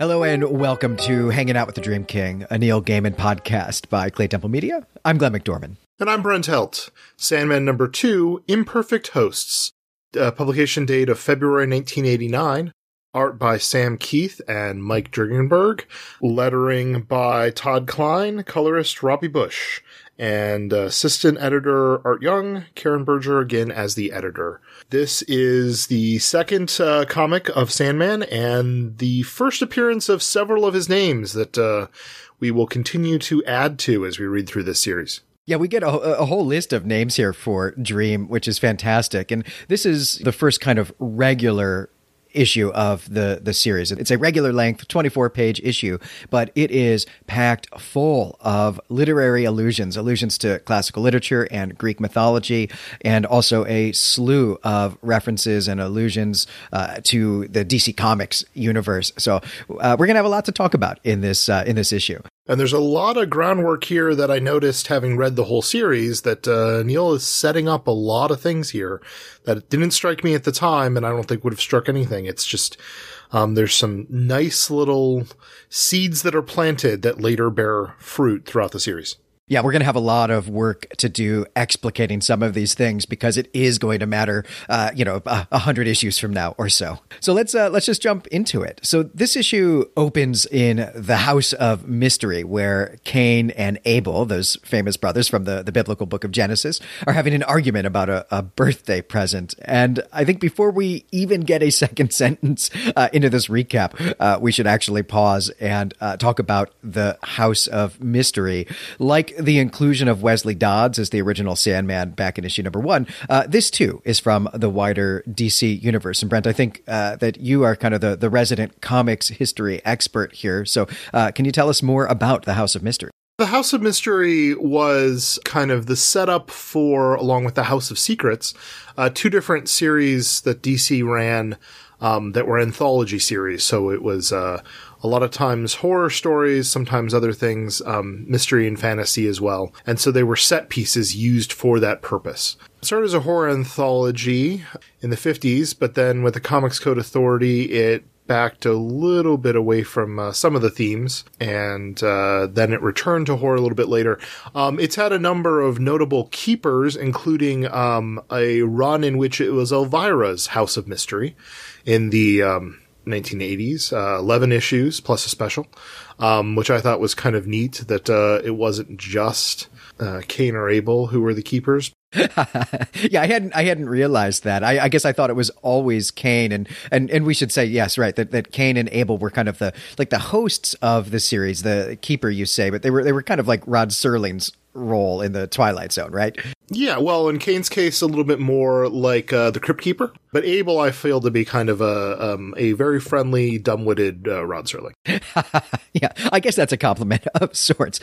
Hello and welcome to Hanging Out with the Dream King, a Neil Gaiman podcast by Clay Temple Media. I'm Glenn McDorman. And I'm Brent Helt. Sandman number two, Imperfect Hosts. Uh, publication date of February 1989. Art by Sam Kieth and Mike Dringenberg. Lettering by Todd Klein. Colorist Robbie Busch. And uh, assistant editor Art Young. Karen Berger again as the editor. This is the second uh, comic of Sandman and the first appearance of several of his names that uh, we will continue to add to as we read through this series. Yeah, we get a, a, whole list of names here for Dream, which is fantastic. And this is the first kind of regular issue of the the series. It's a regular length, 24 page issue, but it is packed full of literary allusions, allusions to classical literature and Greek mythology, and also a slew of references and allusions uh, to the DC Comics universe. So uh, we're gonna have a lot to talk about in this uh, in this issue. And there's a lot of groundwork here that I noticed having read the whole series that uh, Neil is setting up a lot of things here that didn't strike me at the time, and I don't think would have struck anything. It's just um, there's some nice little seeds that are planted that later bear fruit throughout the series. Yeah, we're going to have a lot of work to do explicating some of these things because it is going to matter, uh, you know, a hundred issues from now or so. So let's uh, let's just jump into it. So this issue opens in the House of Mystery, where Cain and Abel, those famous brothers from the the biblical book of Genesis, are having an argument about a, a birthday present. And I think before we even get a second sentence uh, into this recap, uh, we should actually pause and uh, talk about the House of Mystery, like the inclusion of Wesley Dodds as the original Sandman back in issue number one, uh, this too is from the wider DC universe. And Brent, I think uh, that you are kind of the, the resident comics history expert here. So uh, can you tell us more about the House of Mystery? The House of Mystery was kind of the setup for, along with the House of Secrets, uh, two different series that DC ran um, that were anthology series. So it was uh, a lot of times horror stories, sometimes other things, um, mystery and fantasy as well. And so they were set pieces used for that purpose. It started as a horror anthology in the 50s, but then with the Comics Code Authority, it backed a little bit away from uh, some of the themes, and uh, then it returned to horror a little bit later. Um, it's had a number of notable keepers, including um, a run in which it was Elvira's House of Mystery in the um, 1980s, uh, 11 issues plus a special, um, which I thought was kind of neat that uh, it wasn't just uh, Cain or Abel who were the keepers. yeah, I hadn't I hadn't realized that. I, I, guess I thought it was always Cain and, and and we should say yes, right, that, that Cain and Abel were kind of the like the hosts of the series, the keeper you say, but they were they were kind of like Rod Serling's role in the Twilight Zone, right? Yeah, well, in Cain's case, a little bit more like uh, the Crypt Keeper, but Abel, I feel to be kind of a um, a very friendly, dumb-witted uh, Rod Serling. yeah, I guess that's a compliment of sorts.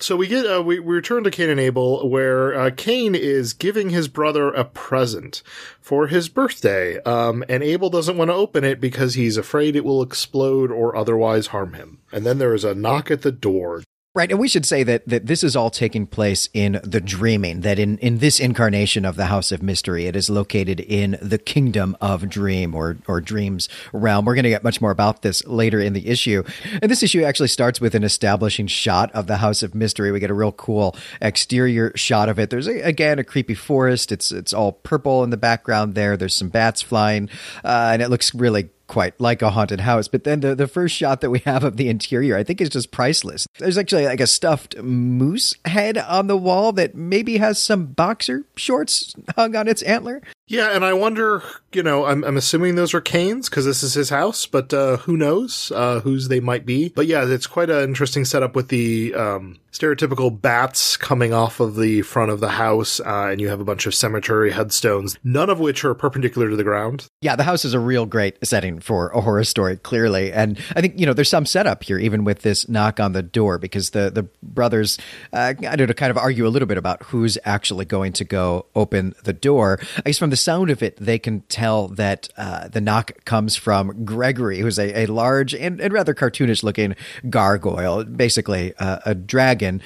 So we get uh, we, we return to Cain and Abel, where uh, Cain is giving his brother a present for his birthday, um, and Abel doesn't want to open it because he's afraid it will explode or otherwise harm him. And then there is a knock at the door. Right, and we should say that that this is all taking place in the dreaming. That in in this incarnation of the House of Mystery, it is located in the Kingdom of Dream or or Dreams realm. We're going to get much more about this later in the issue. And this issue actually starts with an establishing shot of the House of Mystery. We get a real cool exterior shot of it. There's a, again a creepy forest. It's it's all purple in the background there. There's some bats flying, uh, and it looks really quite like a haunted house. But then the, the first shot that we have of the interior, I think is just priceless. There's actually like a stuffed moose head on the wall that maybe has some boxer shorts hung on its antler. Yeah, and I wonder, you know, I'm, I'm assuming those are Cain's because this is his house, but uh, who knows uh, whose they might be. But yeah, it's quite an interesting setup with the um, stereotypical bats coming off of the front of the house, uh, and you have a bunch of cemetery headstones, none of which are perpendicular to the ground. Yeah, the house is a real great setting for a horror story, clearly. And I think, you know, there's some setup here, even with this knock on the door, because the, the brothers, uh, I don't know, kind of argue a little bit about who's actually going to go open the door. I guess from the sound of it, they can tell that uh, the knock comes from Gregory, who's a, a large and, and rather cartoonish looking gargoyle, basically uh, a dragon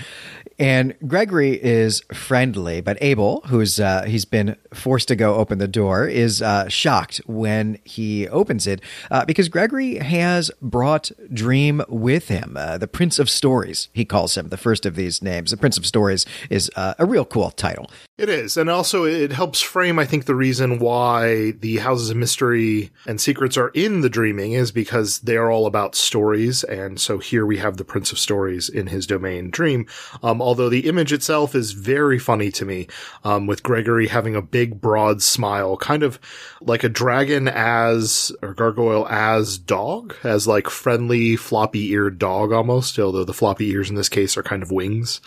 And Gregory is friendly, but Abel, who's uh, he's been forced to go open the door, is uh, shocked when he opens it uh, because Gregory has brought Dream with him. Uh, the Prince of Stories, he calls him, the first of these names. The Prince of Stories is uh, a real cool title. It is. And also, it helps frame, I think, the reason why the Houses of Mystery and Secrets are in the Dreaming is because they are all about stories. And so here we have the Prince of Stories in his domain Dream. Um, although the image itself is very funny to me, um, with Gregory having a big, broad smile, kind of like a dragon as, or gargoyle as dog, as like friendly, floppy eared dog almost, although the floppy ears in this case are kind of wings.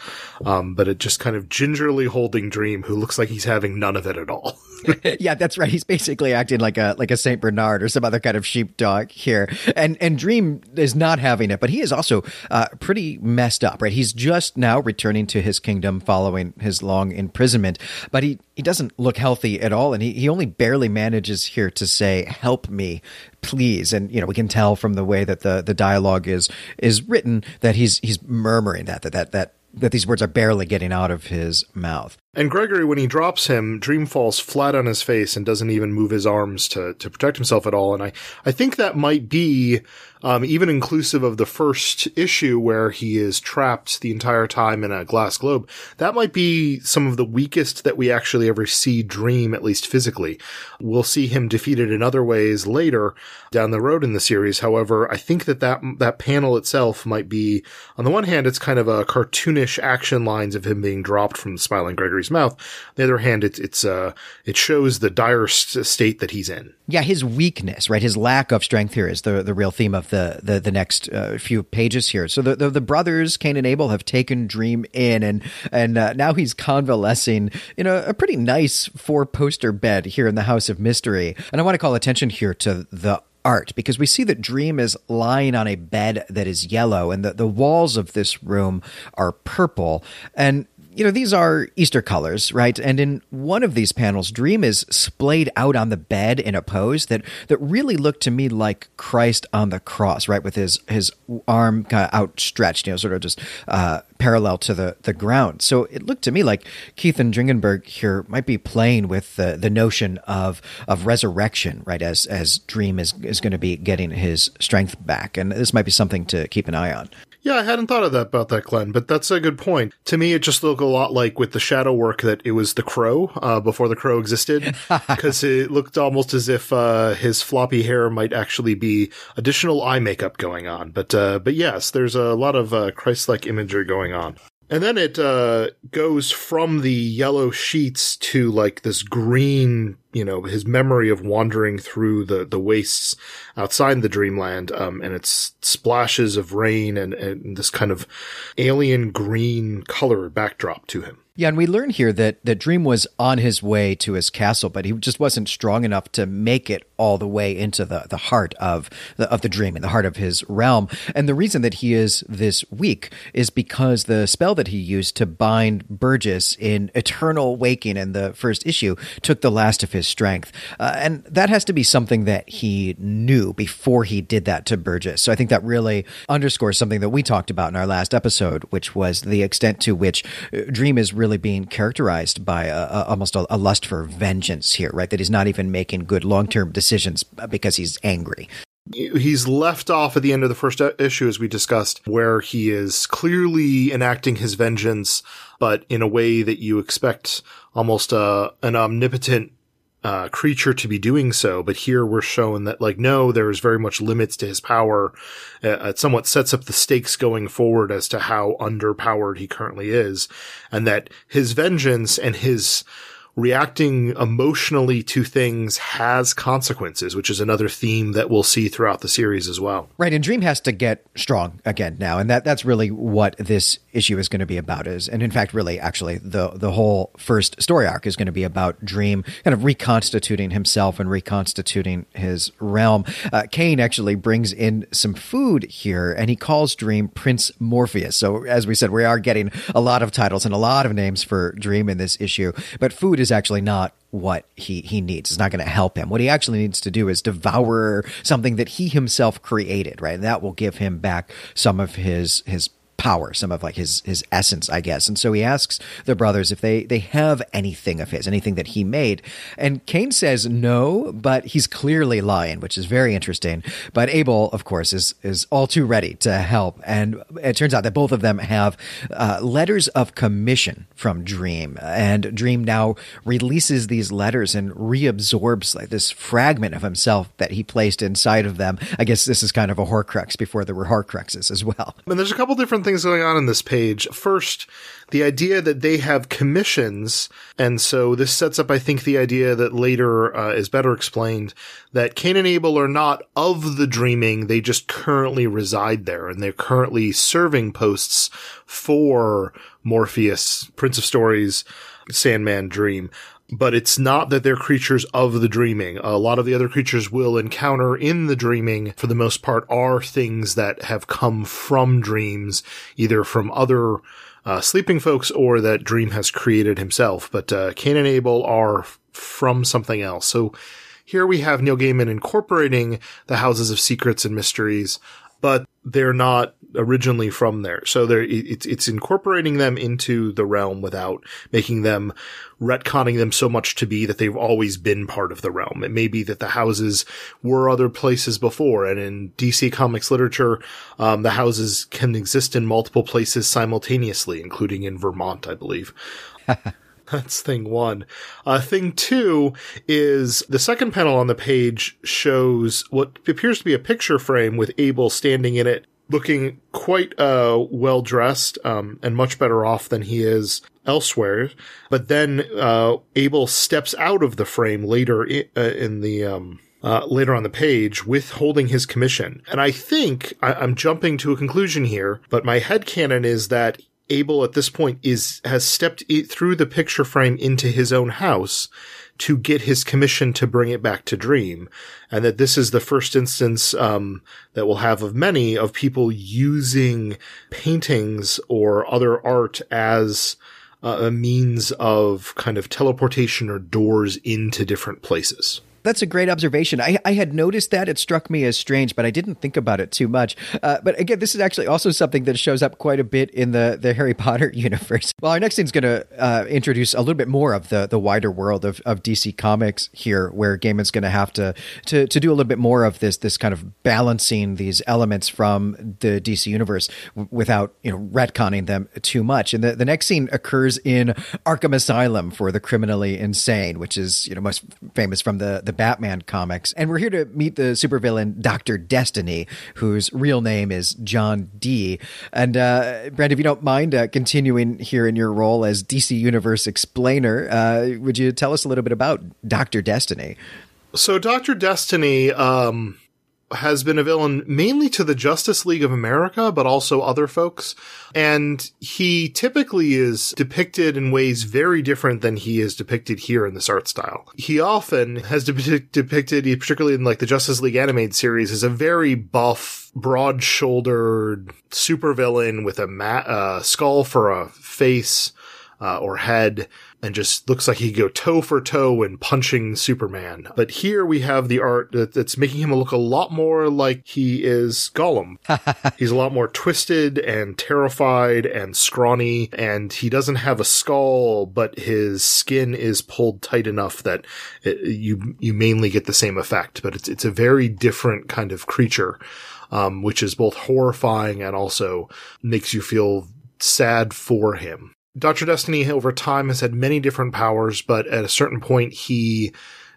Um, but it just kind of gingerly holding Dream who looks like he's having none of it at all. yeah, that's right. He's basically acting like a like a Saint Bernard or some other kind of sheepdog here. And and Dream is not having it, but he is also uh, pretty messed up, right? He's just now returning to his kingdom following his long imprisonment, but he he doesn't look healthy at all, and he he only barely manages here to say, "Help me." Please, and you know we can tell from the way that the, the dialogue is is written that he's he's murmuring that that that that that these words are barely getting out of his mouth. And Gregory, when he drops him, Dream falls flat on his face and doesn't even move his arms to, to protect himself at all. And I, I think that might be, um, even inclusive of the first issue where he is trapped the entire time in a glass globe. That might be some of the weakest that we actually ever see Dream, at least physically. We'll see him defeated in other ways later down the road in the series. However, I think that that, that panel itself might be, on the one hand, it's kind of a cartoonish action lines of him being dropped from smiling Gregory mouth. On the other hand, it's it's uh it shows the dire state that he's in. Yeah, his weakness, right? His lack of strength here is the the real theme of the the, the next uh, few pages here. So the, the, the brothers Cain and Abel have taken Dream in, and and uh, now he's convalescing in a, a pretty nice four poster bed here in the House of Mystery. And I want to call attention here to the art because we see that Dream is lying on a bed that is yellow and the, the walls of this room are purple. And you know, these are Easter colors, right? And in one of these panels, Dream is splayed out on the bed in a pose that that really looked to me like Christ on the cross, right, with his his arm kind of outstretched, you know, sort of just uh, parallel to the the ground. So it looked to me like Kieth and Dringenberg here might be playing with the the notion of of resurrection, right? As as Dream is is going to be getting his strength back, and this might be something to keep an eye on. Yeah, I hadn't thought of that about that, Glenn, but that's a good point. To me, it just looked a lot like with the shadow work that it was the crow uh, before the crow existed, because it looked almost as if uh, his floppy hair might actually be additional eye makeup going on. But uh, but yes, there's a lot of uh, Christ-like imagery going on. And then it uh, goes from the yellow sheets to like this green, you know, his memory of wandering through the, the wastes outside the dreamland. Um, and it's splashes of rain and, and this kind of alien green color backdrop to him. Yeah, and we learn here that that Dream was on his way to his castle, but he just wasn't strong enough to make it all the way into the, the heart of the of the dream and the heart of his realm. And the reason that he is this weak is because the spell that he used to bind Burgess in eternal waking in the first issue took the last of his strength. Uh, and that has to be something that he knew before he did that to Burgess. So I think that really underscores something that we talked about in our last episode, which was the extent to which uh, Dream is really being characterized by a, a, almost a, a lust for vengeance here, right? That he's not even making good long term decisions because he's angry. He's left off at the end of the first issue, as we discussed, where he is clearly enacting his vengeance, but in a way that you expect almost a, an omnipotent uh, creature to be doing so. But here we're shown that, like, no, there's very much limits to his power. Uh, it somewhat sets up the stakes going forward as to how underpowered he currently is, and that his vengeance and his reacting emotionally to things has consequences, which is another theme that we'll see throughout the series as well. Right, and Dream has to get strong again now, and that that's really what this issue is going to be about. Is and in fact, really, actually, the the whole first story arc is going to be about Dream kind of reconstituting himself and reconstituting his realm. Uh, Cain actually brings in some food here, and he calls Dream Prince Morpheus. So as we said, we are getting a lot of titles and a lot of names for Dream in this issue, but food is actually not what he, he needs. It's not going to help him. What he actually needs to do is devour something that he himself created, right? And that will give him back some of his his power, some of like his his essence, I guess. And so he asks the brothers if they they have anything of his, anything that he made. And Cain says no, but he's clearly lying, which is very interesting. But Abel, of course, is is all too ready to help. And it turns out that both of them have uh, letters of commission from Dream, and Dream now releases these letters and reabsorbs like this fragment of himself that he placed inside of them. I guess this is kind of a Horcrux before there were Horcruxes as well. And there's a couple different things going on in this page. First, the idea that they have commissions, and so this sets up, I think, the idea that later uh, is better explained that Cain and Abel are not of the dreaming; they just currently reside there, and they're currently serving posts for Morpheus, Prince of Stories, Sandman, Dream but it's not that they're creatures of the dreaming. A lot of the other creatures we'll encounter in the dreaming, for the most part, are things that have come from dreams, either from other uh, sleeping folks or that Dream has created himself. But uh, Cain and Abel are from something else. So here we have Neil Gaiman incorporating the Houses of Secrets and Mysteries, but they're not originally from there. So they're, it's, it's incorporating them into the realm without making them retconning them so much to be that they've always been part of the realm. It may be that the houses were other places before. And in DC Comics literature, um, the houses can exist in multiple places simultaneously, including in Vermont, I believe. That's thing one. Uh, thing two is the second panel on the page shows what appears to be a picture frame with Abel standing in it, looking quite uh, well dressed um, and much better off than he is elsewhere. But then uh, Abel steps out of the frame later in, uh, in the. Um, uh, later on the page withholding his commission. And I think I, am jumping to a conclusion here, but my head canon is that Abel at this point is has stepped through the picture frame into his own house to get his commission to bring it back to Dream, and that this is the first instance um, that we'll have of many of people using paintings or other art as uh, a means of kind of teleportation or doors into different places. That's a great observation. I, I had noticed that. It struck me as strange, but I didn't think about it too much. Uh, but again, this is actually also something that shows up quite a bit in the, the Harry Potter universe. Well, our next thing is going to uh, introduce a little bit more of the, the wider world of, of DC Comics here, where Gaiman's going to have to, to to do a little bit more of this this kind of balancing these elements from the DC universe w- without you know retconning them too much. And the, the next scene occurs in Arkham Asylum for the criminally insane, which is you know most famous from the, the the Batman comics. And we're here to meet the supervillain Dr. Destiny, whose real name is John Dee. And uh, Brand, if you don't mind uh, continuing here in your role as DC Universe explainer, uh, would you tell us a little bit about Dr. Destiny? So, Dr. Destiny, um, has been a villain mainly to the Justice League of America, but also other folks. And he typically is depicted in ways very different than he is depicted here in this art style. He often has depict- depicted, particularly in like the Justice League animated series, as a very buff, broad shouldered supervillain with a ma- uh, skull for a face uh, or head and just looks like he could go toe for toe in punching Superman. But here we have the art that's making him look a lot more like he is Gollum. He's a lot more twisted and terrified and scrawny, and he doesn't have a skull, but his skin is pulled tight enough that it, you you mainly get the same effect. But it's it's a very different kind of creature, um, which is both horrifying and also makes you feel sad for him. Dr. Destiny over time has had many different powers, but at a certain point he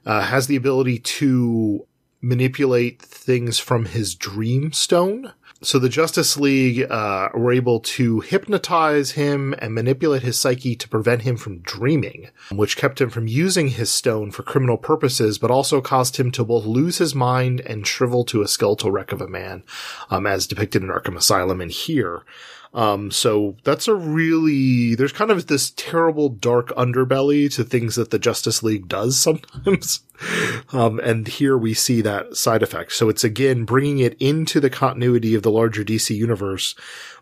uh, has the ability to manipulate things from his dream stone. So the Justice League uh, were able to hypnotize him and manipulate his psyche to prevent him from dreaming, which kept him from using his stone for criminal purposes, but also caused him to both lose his mind and shrivel to a skeletal wreck of a man, um, as depicted in Arkham Asylum and here. Um, so that's a really, there's kind of this terrible dark underbelly to things that the Justice League does sometimes. um, and here we see that side effect. So it's again bringing it into the continuity of the larger DC universe,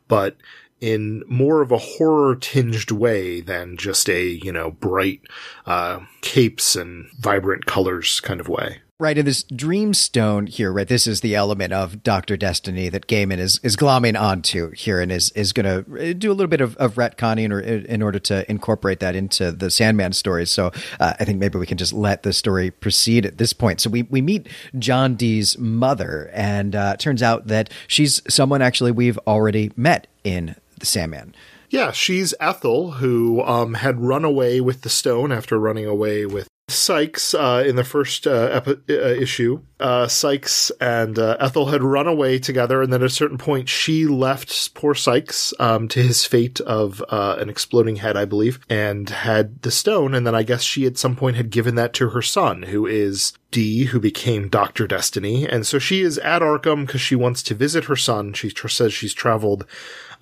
but in more of a horror tinged way than just a, you know, bright, uh, capes and vibrant colors kind of way. Right, in this dream stone here, right, this is the element of Doctor Destiny that Gaiman is is glomming onto here, and is is going to do a little bit of, of retconning or, in order to incorporate that into the Sandman stories. So uh, I think maybe we can just let the story proceed at this point. So we we meet John Dee's mother, and uh, turns out that she's someone actually we've already met in the Sandman. Yeah, she's Ethel, who um, had run away with the stone after running away with Sykes uh, in the first uh, epi- uh, issue. Uh, Sykes and uh, Ethel had run away together, and then at a certain point, she left poor Sykes um, to his fate of an exploding head, I believe, and had the stone. And then I guess she at some point had given that to her son, who is Dee, who became Doctor Destiny. And so she is at Arkham because she wants to visit her son. She says she's traveled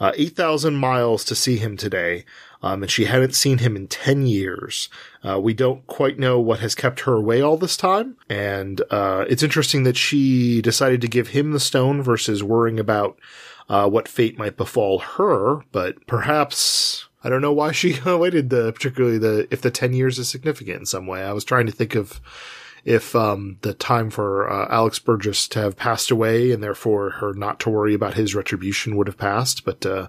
8,000 miles to see him today um, and she hadn't seen him in 10 years. Uh, we don't quite know what has kept her away all this time, and uh, it's interesting that she decided to give him the stone versus worrying about uh, what fate might befall her, but perhaps. I don't know why she waited the particularly the if the 10 years is significant in some way. I was trying to think of if um, the time for uh, Alex Burgess to have passed away and therefore her not to worry about his retribution would have passed, but uh,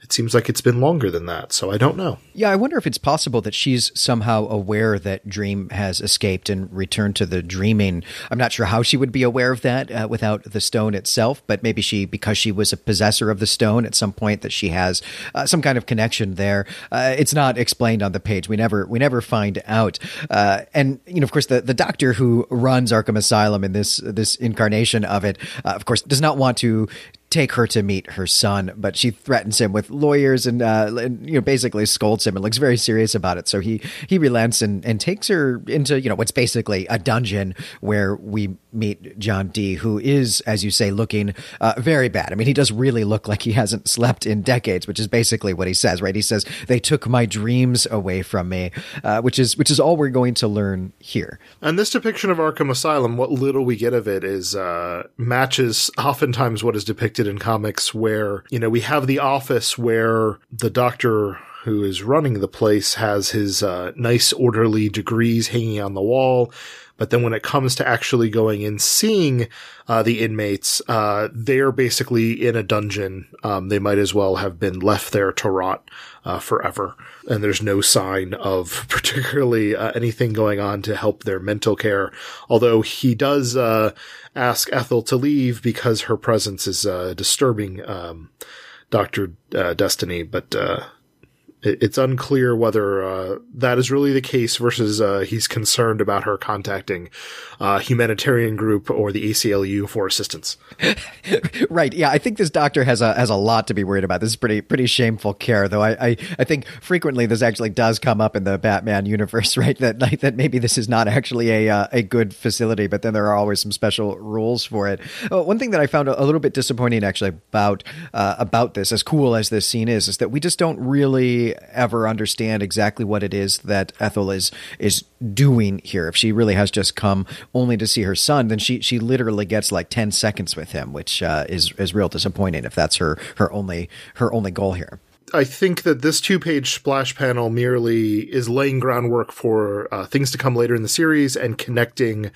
it seems like it's been longer than that, so I don't know. Yeah, I wonder if it's possible that she's somehow aware that Dream has escaped and returned to the dreaming. I'm not sure how she would be aware of that uh, without the stone itself, but maybe she, because she was a possessor of the stone at some point, that she has uh, some kind of connection there. Uh, it's not explained on the page. We never, we never find out. Uh, and you know, of course, the the doctor who runs Arkham Asylum in this this incarnation of it, uh, of course, does not want to take her to meet her son, but she threatens him with lawyers and, uh, and, you know basically scolds him and looks very serious about it. So he he relents and, and takes her into you know what's basically a dungeon where we meet John Dee, who is, as you say, looking uh, very bad. I mean, he does really look like he hasn't slept in decades, which is basically what he says, right? He says they took my dreams away from me, uh, which is which is all we're going to learn here. And this depiction of Arkham Asylum, what little we get of it is uh, matches oftentimes what is depicted in comics, where you know we have the office where the Doctor who is running the place has his uh, nice orderly degrees hanging on the wall but then when it comes to actually going and seeing uh, the inmates, uh, they're basically in a dungeon. Um, they might as well have been left there to rot uh, forever. And there's no sign of particularly uh, anything going on to help their mental care. Although he does uh, ask Ethel to leave because her presence is uh, disturbing um, Doctor Destiny, but it's unclear whether uh, that is really the case versus uh, he's concerned about her contacting uh, humanitarian group or the ACLU for assistance. right. Yeah, I think this doctor has a has a lot to be worried about. This is pretty pretty shameful care, though. I I, I think frequently this actually does come up in the Batman universe, right? That like, that maybe this is not actually a uh, a good facility, but then there are always some special rules for it. Uh, one thing that I found a, a, little bit disappointing actually about uh, about this, as cool as this scene is, is that we just don't really ever understand exactly what it is that Ethel is is doing here. If she really has just come only to see her son, then she she literally gets like ten seconds with him, which uh, is is real disappointing if that's her her only her only goal here. I think that this two page splash panel merely is laying groundwork for uh, things to come later in the series and connecting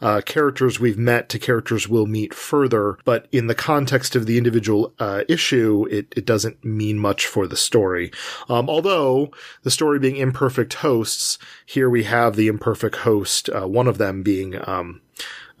uh, characters we've met to characters we'll meet further. But in the context of the individual uh, issue, it, it doesn't mean much for the story. Um, although the story being imperfect hosts, here we have the imperfect host, uh, one of them being um,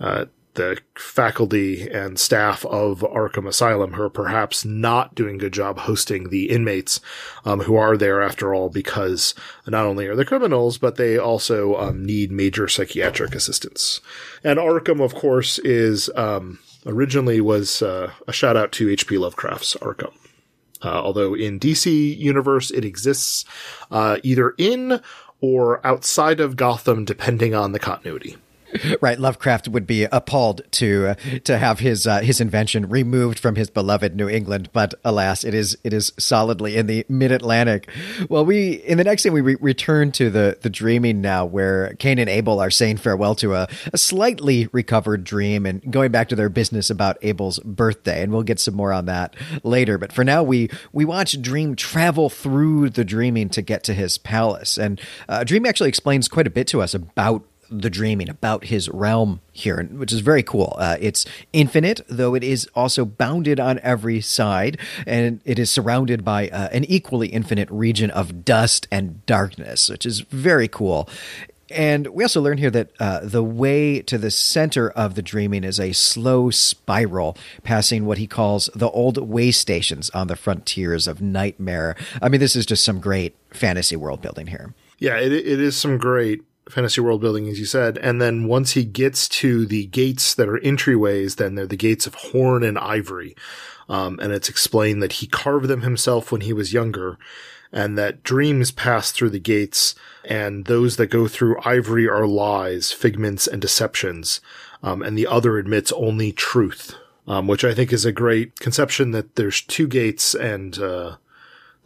uh, the faculty and staff of Arkham Asylum who are perhaps not doing a good job hosting the inmates um, who are there after all because not only are they criminals, but they also um, need major psychiatric assistance. And Arkham, of course, is um, originally was uh, a shout out to H.P. Lovecraft's Arkham. Uh, although in DC universe it exists uh, either in or outside of Gotham, depending on the continuity. right, Lovecraft would be appalled to uh, to have his uh, his invention removed from his beloved New England, but alas, it is it is solidly in the Mid Atlantic. Well, we in the next scene we re- return to the the dreaming now, where Cain and Abel are saying farewell to a, a slightly recovered dream and going back to their business about Abel's birthday, and we'll get some more on that later. But for now, we we watch Dream travel through the dreaming to get to his palace, and uh, Dream actually explains quite a bit to us about the dreaming, about his realm here, which is very cool. Uh, it's infinite, though it is also bounded on every side, and it is surrounded by uh, an equally infinite region of dust and darkness, which is very cool. And we also learn here that uh, the way to the center of the dreaming is a slow spiral, passing what he calls the old way stations on the frontiers of nightmare. I mean, this is just some great fantasy world building here. Yeah, it, it is some great fantasy world building, as you said. And then once he gets to the gates that are entryways, then they're the gates of horn and ivory. Um, and it's explained that he carved them himself when he was younger and that dreams pass through the gates and those that go through ivory are lies, figments, and deceptions. Um, and the other admits only truth. Um, which I think is a great conception that there's two gates and, uh,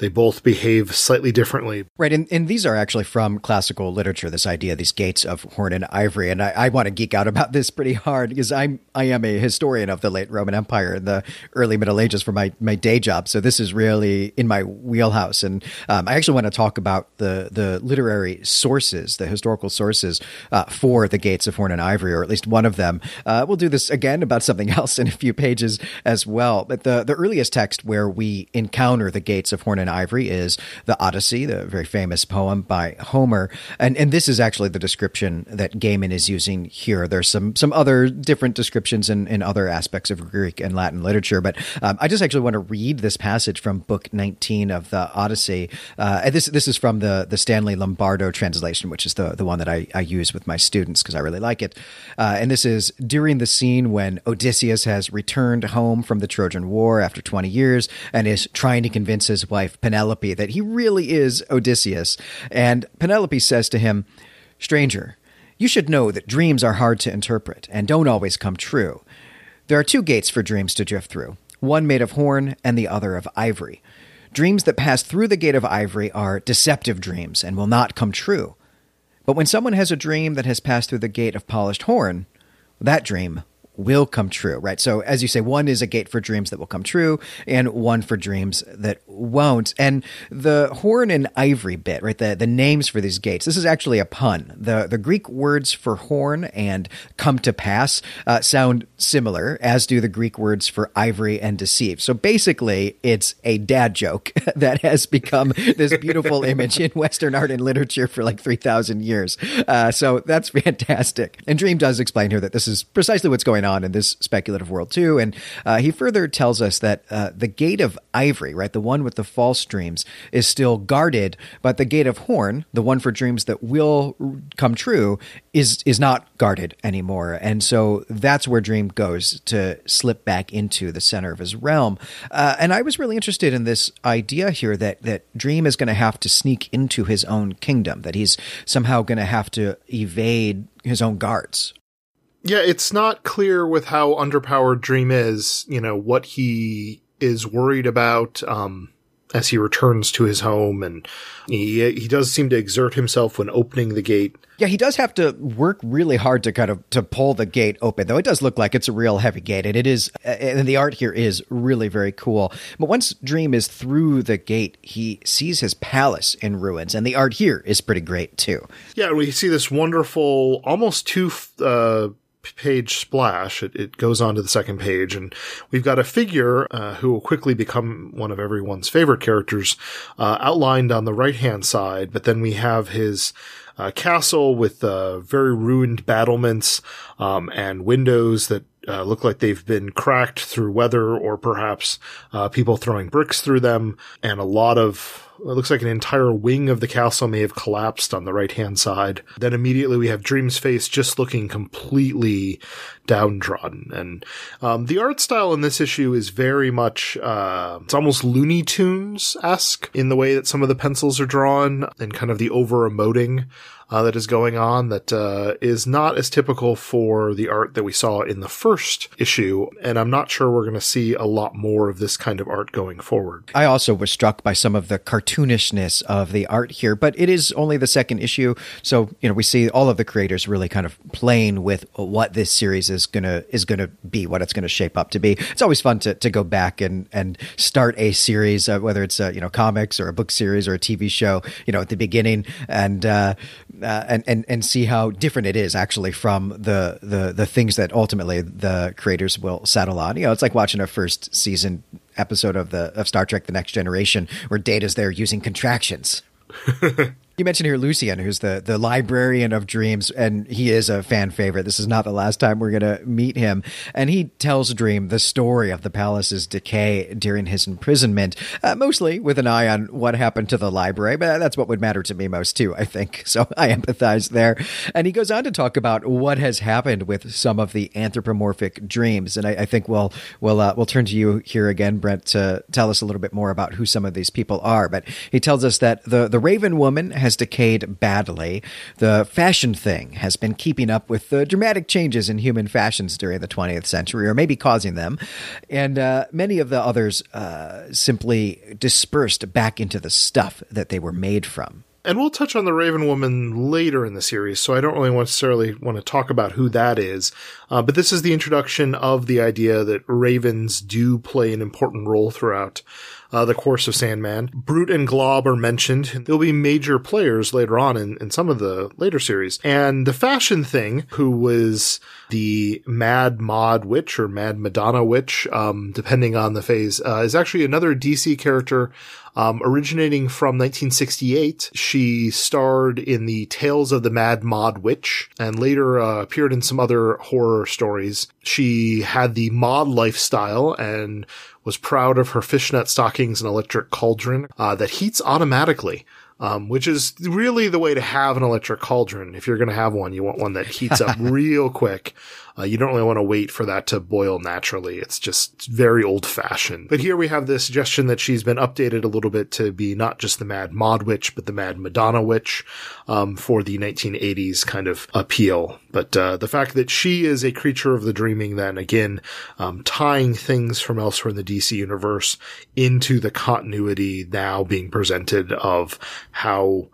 they both behave slightly differently. Right. And, and these are actually from classical literature, this idea, these gates of horn and ivory. And I, I want to geek out about this pretty hard because I'm, I am a historian of the late Roman Empire in the early Middle Ages for my, my day job. So this is really in my wheelhouse. And um, I actually want to talk about the, the literary sources, the historical sources uh, for the gates of horn and ivory, or at least one of them. Uh, we'll do this again about something else in a few pages as well. But the, the earliest text where we encounter the gates of horn and ivory is the Odyssey, the very famous poem by Homer. And, and this is actually the description that Gaiman is using here. There's some, some other different descriptions in, in other aspects of Greek and Latin literature, but um, I just actually want to read this passage from book 19 of the Odyssey. Uh, this, this is from the, the Stanley Lombardo translation, which is the, the one that I, I use with my students because I really like it. Uh, and this is during the scene when Odysseus has returned home from the Trojan War after 20 years and is trying to convince his wife Penelope that he really is Odysseus. And Penelope says to him, Stranger, you should know that dreams are hard to interpret and don't always come true. There are two gates for dreams to drift through one made of horn and the other of ivory. Dreams that pass through the gate of ivory are deceptive dreams and will not come true. But when someone has a dream that has passed through the gate of polished horn, that dream will come true, right? So, as you say, one is a gate for dreams that will come true, and one for dreams that won't. And the horn and ivory bit, right? The the names for these gates. This is actually a pun. the The Greek words for horn and come to pass uh, sound similar, as do the Greek words for ivory and deceive. So basically, it's a dad joke that has become this beautiful image in Western art and literature for like three thousand years. Uh, so that's fantastic. And Dream does explain here that this is precisely what's going on in this speculative world too. And uh, he further tells us that uh, the gate of ivory, right, the one with the false dreams, is still guarded, but the gate of horn, the one for dreams that will come true, is is not guarded anymore. And so that's where Dream goes to slip back into the center of his realm. Uh, and I was really interested in this idea here that that Dream is going to have to sneak into his own kingdom, that he's somehow going to have to evade his own guards. Yeah, it's not clear with how underpowered Dream is, you know, what he is worried about um, as he returns to his home and he he does seem to exert himself when opening the gate. Yeah, he does have to work really hard to kind of to pull the gate open. Though it does look like it's a real heavy gate and it is and the art here is really very cool. But once Dream is through the gate, he sees his palace in ruins and the art here is pretty great too. Yeah, we see this wonderful almost two uh page splash. It, it, goes on to the second page, and we've got a figure uh, who will quickly become one of everyone's favorite characters uh, outlined on the right hand side. But then we have his uh, castle with uh, very ruined battlements um, and windows that uh, look like they've been cracked through weather or perhaps uh, people throwing bricks through them, and a lot of it looks like an entire wing of the castle may have collapsed on the right hand side. Then immediately we have Dream's face just looking completely downtrodden. And um, the art style in this issue is very much, uh, it's almost Looney Tunes esque in the way that some of the pencils are drawn and kind of the over emoting uh, that is going on that uh, is not as typical for the art that we saw in the first issue. And I'm not sure we're going to see a lot more of this kind of art going forward. I also was struck by some of the cartoonishness of the art here, but it is only the second issue. So, you know, we see all of the creators really kind of playing with what this series is going to is going to be, what it's going to shape up to be. It's always fun to, to go back and, and start a series, uh, whether it's, uh, you know, comics or a book series or a TV show, you know, at the beginning and, uh, uh, and and and see how different it is actually from the the the things that ultimately the creators will settle on. You know, it's like watching a first season episode of the of Star Trek: The Next Generation where Data's there using contractions. You mentioned here Lucien, who's the, the librarian of dreams, and he is a fan favorite. This is not the last time we're going to meet him. And he tells Dream the story of the palace's decay during his imprisonment, uh, mostly with an eye on what happened to the library, but that's what would matter to me most, too, I think. So I empathize there. And he goes on to talk about what has happened with some of the anthropomorphic dreams. And I, I think we'll, we'll, uh, we'll turn to you here again, Brent, to tell us a little bit more about who some of these people are. But he tells us that the, the Raven woman has decayed badly. The fashion thing has been keeping up with the dramatic changes in human fashions during the 20th century, or maybe causing them. And uh, many of the others uh, simply dispersed back into the stuff that they were made from. And we'll touch on the Raven Woman later in the series, so I don't really necessarily want to talk about who that is. Uh, but this is the introduction of the idea that ravens do play an important role throughout uh, the course of Sandman. Brute and Glob are mentioned. They'll be major players later on in, in some of the later series. And the fashion thing, who was the Mad Mod Witch or Mad Madonna Witch, um, depending on the phase, uh, is actually another DC character um, originating from 1968. She starred in the Tales of the Mad Mod Witch and later uh, appeared in some other horror stories. She had the mod lifestyle and was proud of her fishnet stockings and electric cauldron uh, that heats automatically. Um, which is really the way to have an electric cauldron. If you're going to have one, you want one that heats up real quick. Uh, you don't really want to wait for that to boil naturally. It's just very old fashioned. But here we have the suggestion that she's been updated a little bit to be not just the Mad Mod Witch, but the Mad Madonna Witch, um, for the 1980s kind of appeal. But, uh, the fact that she is a creature of the dreaming then again, um, tying things from elsewhere in the DC universe into the continuity now being presented of how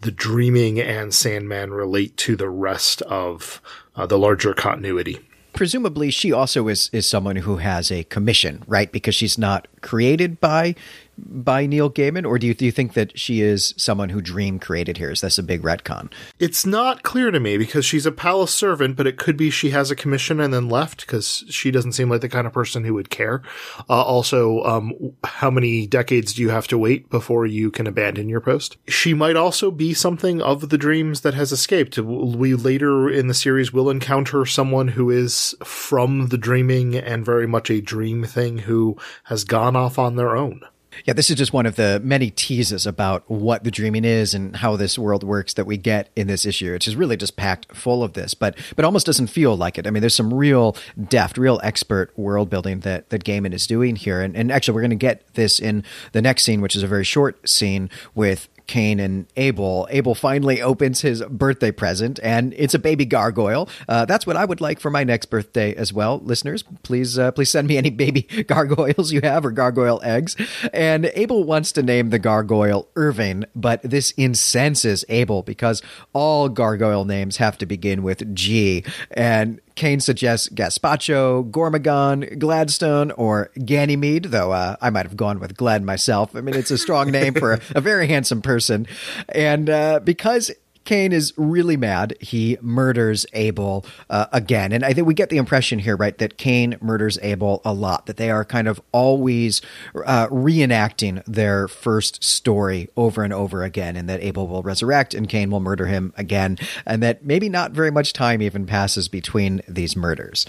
the dreaming and Sandman relate to the rest of uh, the larger continuity. Presumably, she also is is someone who has a commission, right? Because she's not created by by Neil Gaiman, or do you, do you think that she is someone who Dream created here? Is this a big retcon? It's not clear to me because she's a palace servant, but it could be she has a commission and then left because she doesn't seem like the kind of person who would care. Uh, also, um, how many decades do you have to wait before you can abandon your post? She might also be something of the dreams that has escaped. We later in the series will encounter someone who is from the dreaming and very much a dream thing who has gone off on their own. Yeah, this is just one of the many teases about what the dreaming is and how this world works that we get in this issue. It's just really just packed full of this, but but almost doesn't feel like it. I mean, there's some real deft, real expert world building that that Gaiman is doing here, and and actually we're going to get this in the next scene, which is a very short scene with Cain and Abel. Abel finally opens his birthday present, and it's a baby gargoyle. Uh, that's what I would like for my next birthday as well, listeners. Please, uh, please send me any baby gargoyles you have or gargoyle eggs. And Abel wants to name the gargoyle Irving, but this incenses Abel because all gargoyle names have to begin with G, and Cain suggests Gazpacho, Gormagon, Gladstone, or Ganymede, though uh, I might have gone with Glad myself. I mean, it's a strong name for a, a, very handsome person. And uh, because Cain is really mad. He murders Abel uh, again. And I think we get the impression here, right, that Cain murders Abel a lot, that they are kind of always uh, reenacting their first story over and over again, and that Abel will resurrect and Cain will murder him again, and that maybe not very much time even passes between these murders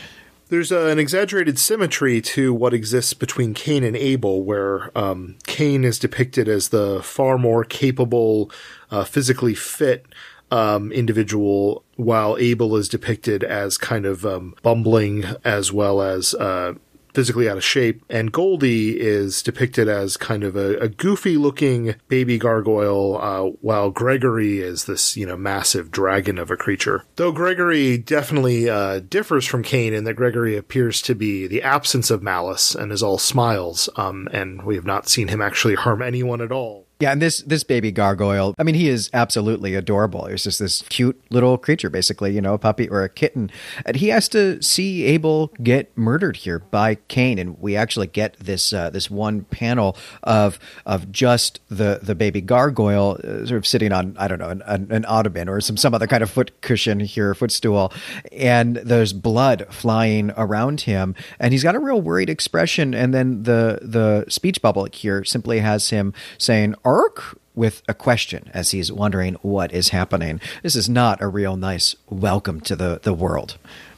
there's a, an exaggerated symmetry to what exists between Cain and Abel, where um, Cain is depicted as the far more capable, uh, physically fit um, individual, while Abel is depicted as kind of um, bumbling as well as uh, physically out of shape. And Goldie is depicted as kind of a, a goofy looking baby gargoyle, uh, while Gregory is this, you know, massive dragon of a creature. Though Gregory definitely uh, differs from Cain in that Gregory appears to be the absence of malice and is all smiles, um, and we have not seen him actually harm anyone at all. Yeah, and this this baby gargoyle, I mean, he is absolutely adorable. He's just this cute little creature, basically, you know, a puppy or a kitten. And he has to see Abel get murdered here by Cain, and we actually get this uh, this one panel of of just the the baby gargoyle uh, sort of sitting on I don't know an, an, ottoman or some some other kind of foot cushion here, footstool, and there's blood flying around him, and he's got a real worried expression. And then the the speech bubble here simply has him saying arc with a question as he's wondering what is happening. This is not a real nice welcome to the, the world.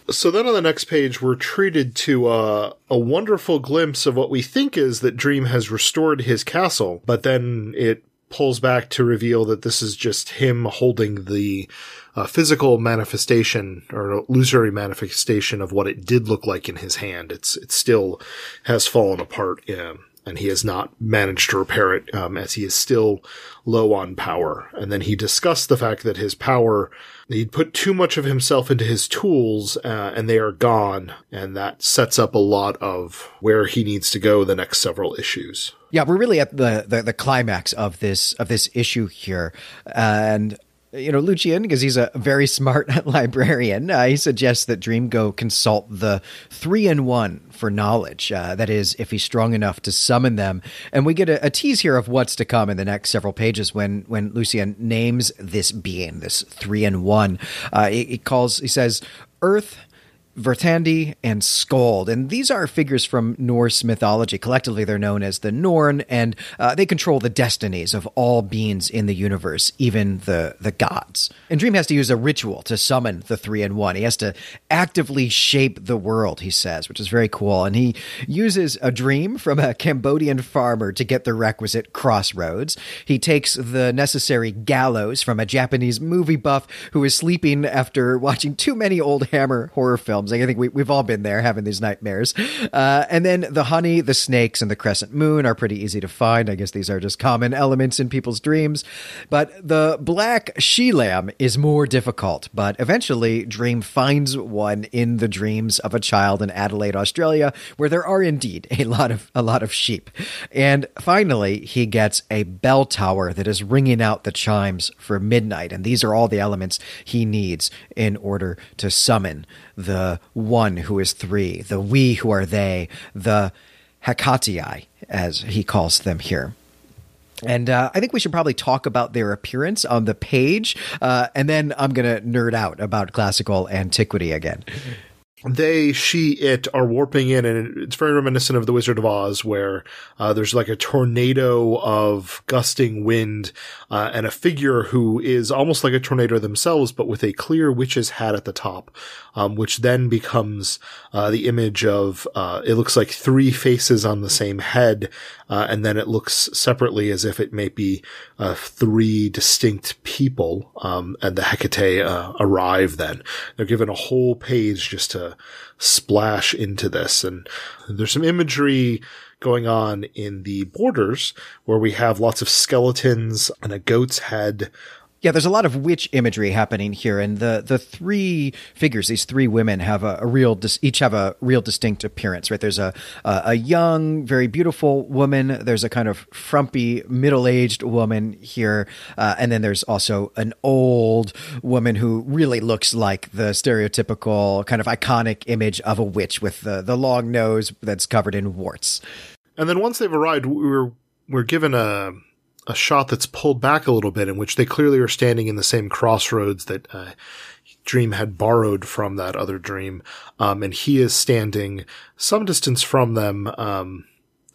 So then on the next page, we're treated to uh, a wonderful glimpse of what we think is that Dream has restored his castle, but then it pulls back to reveal that this is just him holding the uh, physical manifestation or illusory manifestation of what it did look like in his hand. It's it still has fallen apart. And he has not managed to repair it um, as he is still low on power. And then he discussed the fact that his power, he'd put too much of himself into his tools uh, and they are gone. And that sets up a lot of where he needs to go the next several issues. Yeah, we're really at the, the, the climax of this of this issue here, and you know, Lucien, because he's a very smart librarian, uh, he suggests that Dream go consult the three in one for knowledge. Uh, that is, if he's strong enough to summon them. And we get a, a, tease here of what's to come in the next several pages when when Lucien names this being, this three in one. Uh, he, he calls, he says, Earth Verdandi and Skuld. And these are figures from Norse mythology. Collectively, they're known as the Norn, and uh, they control the destinies of all beings in the universe, even the, the gods. And Dream has to use a ritual to summon the three in one. He has to actively shape the world, he says, which is very cool. And he uses a dream from a Cambodian farmer to get the requisite crossroads. He takes the necessary gallows from a Japanese movie buff who is sleeping after watching too many old Hammer horror films films. I think we, we've all been there having these nightmares. Uh, and then the honey, the snakes, and the crescent moon are pretty easy to find. I guess these are just common elements in people's dreams. But the black she lamb is more difficult. But eventually, Dream finds one in the dreams of a child in Adelaide, Australia, where there are indeed a lot of a lot of sheep. And finally, he gets a bell tower that is ringing out the chimes for midnight. And these are all the elements he needs in order to summon the one who is three, the we who are they, the Hecateae, as he calls them here. And uh, I think we should probably talk about their appearance on the page, uh, and then I'm going to nerd out about classical antiquity again they, she, it are warping in, and it's very reminiscent of the Wizard of Oz, where uh, there's like a tornado of gusting wind, uh, and a figure who is almost like a tornado themselves, but with a clear witch's hat at the top, um, which then becomes uh, the image of uh, it looks like three faces on the same head, uh, and then it looks separately as if it may be uh, three distinct people, um, and the Hecate arrive. Then they're given a whole page just to splash into this. And there's some imagery going on in the borders where we have lots of skeletons and a goat's head yeah, there's a lot of witch imagery happening here, and the the three figures, these three women, have a, a real dis- each have a real distinct appearance. Right? There's a, a, a young, very beautiful woman. There's a kind of frumpy, middle aged woman here, uh, and then there's also an old woman who really looks like the stereotypical kind of iconic image of a witch with the the long nose that's covered in warts. And then once they've arrived, we're we're given a a shot that's pulled back a little bit in which they clearly are standing in the same crossroads that uh, Dream had borrowed from that other dream. Um, and he is standing some distance from them. Um,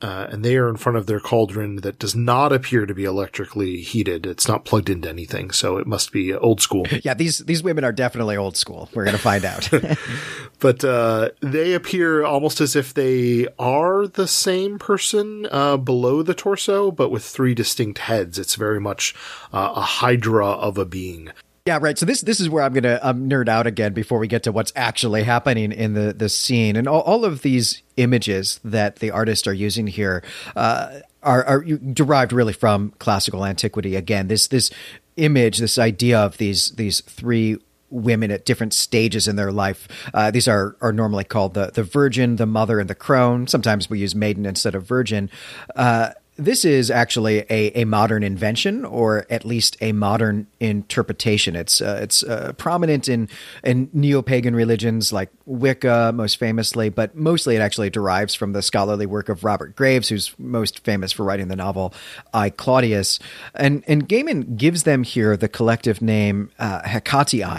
uh, and they are in front of their cauldron that does not appear to be electrically heated. It's not plugged into anything, so it must be old school. Yeah, these these women are definitely old school. We're going to find out. but uh, they appear almost as if they are the same person uh, below the torso, but with three distinct heads. It's very much uh, a hydra of a being. Yeah, right. So this this is where I'm to um, nerd out again before we get to what's actually happening in the the scene, and all, all of these images that the artists are using here uh, are, are derived really from classical antiquity. Again, this this image, this idea of these these three women at different stages in their life. Uh, these are are normally called the the virgin, the mother, and the crone. Sometimes we use maiden instead of virgin. Uh, this is actually a, a modern invention, or at least a modern interpretation. It's uh, it's uh, prominent in in neo pagan religions like Wicca, most famously, but mostly it actually derives from the scholarly work of Robert Graves, who's most famous for writing the novel I Claudius. And and Gaiman gives them here the collective name uh,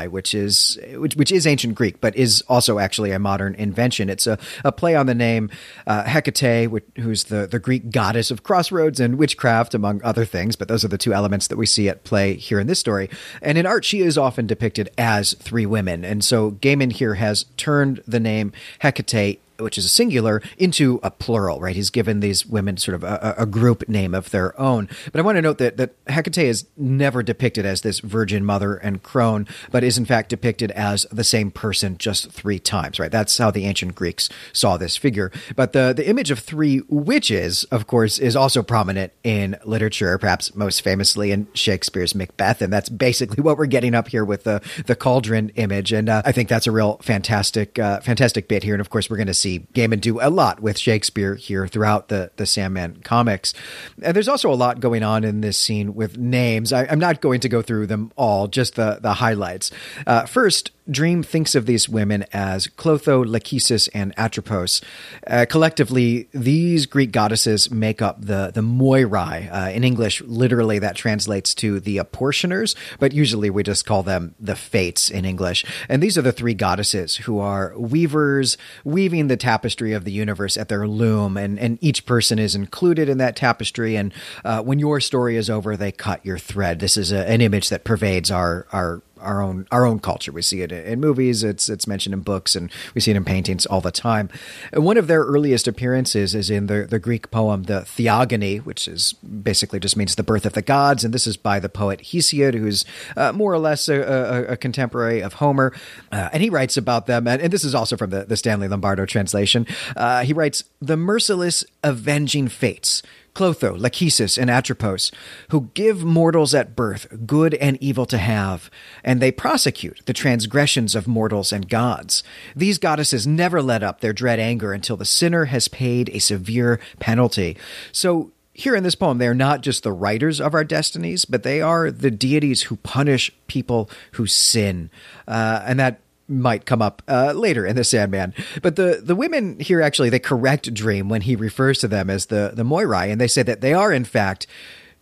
which is which, which is ancient Greek, but is also actually a modern invention. It's a, a play on the name uh, Hecate, which, who's the the Greek goddess of cross crossroads and witchcraft, among other things, but those are the two elements that we see at play here in this story. And in art, she is often depicted as three women. And so Gaiman here has turned the name Hecate which is a singular, into a plural, right? He's given these women sort of a, a, group name of their own. But I want to note that, that Hecate is never depicted as this virgin mother and crone, but is in fact depicted as the same person just three times, right? That's how the ancient Greeks saw this figure. But the, the image of three witches, of course, is also prominent in literature, perhaps most famously in Shakespeare's Macbeth. And that's basically what we're getting up here with the, the cauldron image. And uh, I think that's a real fantastic, uh, fantastic bit here. And of course, we're going to see see Gaiman do a lot with Shakespeare here throughout the, the Sandman comics. And there's also a lot going on in this scene with names. I, am not going to go through them all, just the, the highlights. Uh, first, Dream thinks of these women as Clotho, Lachesis, and Atropos. Uh, collectively, these Greek goddesses make up the, the Moirai. Uh, in English, literally, that translates to the apportioners, but usually we just call them the Fates in English. And these are the three goddesses who are weavers, weaving the tapestry of the universe at their loom, and, and each person is included in that tapestry. And uh, when your story is over, they cut your thread. This is a, an image that pervades our, our our own our own culture. We see it in movies. It's it's mentioned in books, and we see it in paintings all the time. And one of their earliest appearances is in the the Greek poem the Theogony, which is basically just means the birth of the gods. And this is by the poet Hesiod, who's uh, more or less a, a, a contemporary of Homer. Uh, and he writes about them, and, and, this is also from the, the Stanley Lombardo translation. Uh, he writes the merciless avenging fates Clotho, Lachesis, and Atropos, who give mortals at birth good and evil to have, and they prosecute the transgressions of mortals and gods. These goddesses never let up their dread anger until the sinner has paid a severe penalty. So, here in this poem, they are not just the writers of our destinies, but they are the deities who punish people who sin. Uh, and that might come up uh, later in the Sandman. But the the women here actually they correct Dream when he refers to them as the the Moirai, and they say that they are in fact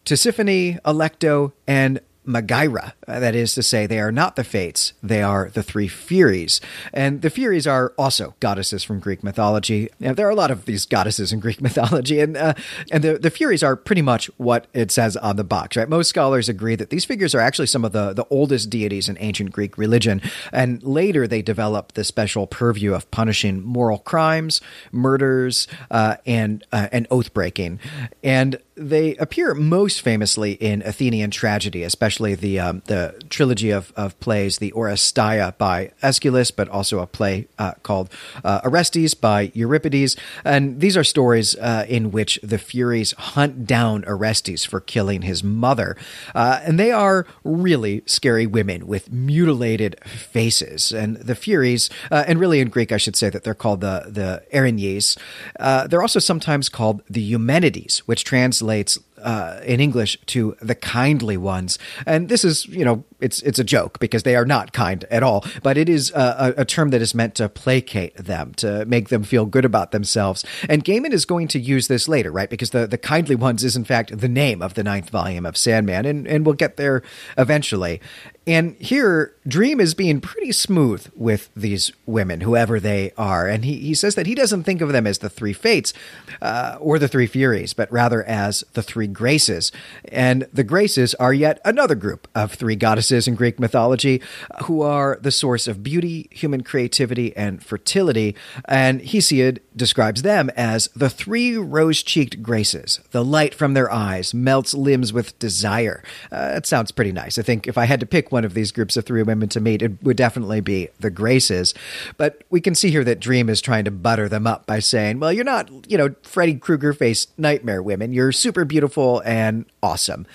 Tisiphone, Alecto, and Megaira. That is to say, they are not the Fates, they are the three Furies. And the Furies are also goddesses from Greek mythology. Now, there are a lot of these goddesses in Greek mythology, and, uh, and the, the Furies are pretty much what it says on the box, right? Most scholars agree that these figures are actually some of the, the oldest deities in ancient Greek religion. And later they developed the special purview of punishing moral crimes, murders, uh, and, uh, and oath breaking. And they appear most famously in Athenian tragedy, especially the um, the trilogy of, of plays, the Oresteia by Aeschylus, but also a play uh, called uh, Orestes by Euripides. And these are stories uh, in which the Furies hunt down Orestes for killing his mother. Uh, and they are really scary women with mutilated faces. And the Furies, uh, and really in Greek, I should say that they're called the, the Erinyes. Uh, they're also sometimes called the Eumenides, which translates translates uh, in English to the kindly ones. And this is, you know, it's it's a joke because they are not kind at all. But it is a, a, term that is meant to placate them, to make them feel good about themselves. And Gaiman is going to use this later, right? Because the, the kindly ones is in fact the name of the ninth volume of Sandman, and and we'll get there eventually. And here, Dream is being pretty smooth with these women, whoever they are. And he, he says that he doesn't think of them as the three fates uh, or the three furies, but rather as the three graces. And the graces are yet another group of three goddesses in Greek mythology who are the source of beauty, human creativity, and fertility. And Hesiod describes them as the three rose cheeked graces. The light from their eyes melts limbs with desire. Uh, that sounds pretty nice. I think if I had to pick one of these groups of three women to meet, it would definitely be the Graces. But we can see here that Dream is trying to butter them up by saying, well, you're not, you know, Freddy Krueger faced nightmare women. You're super beautiful and awesome.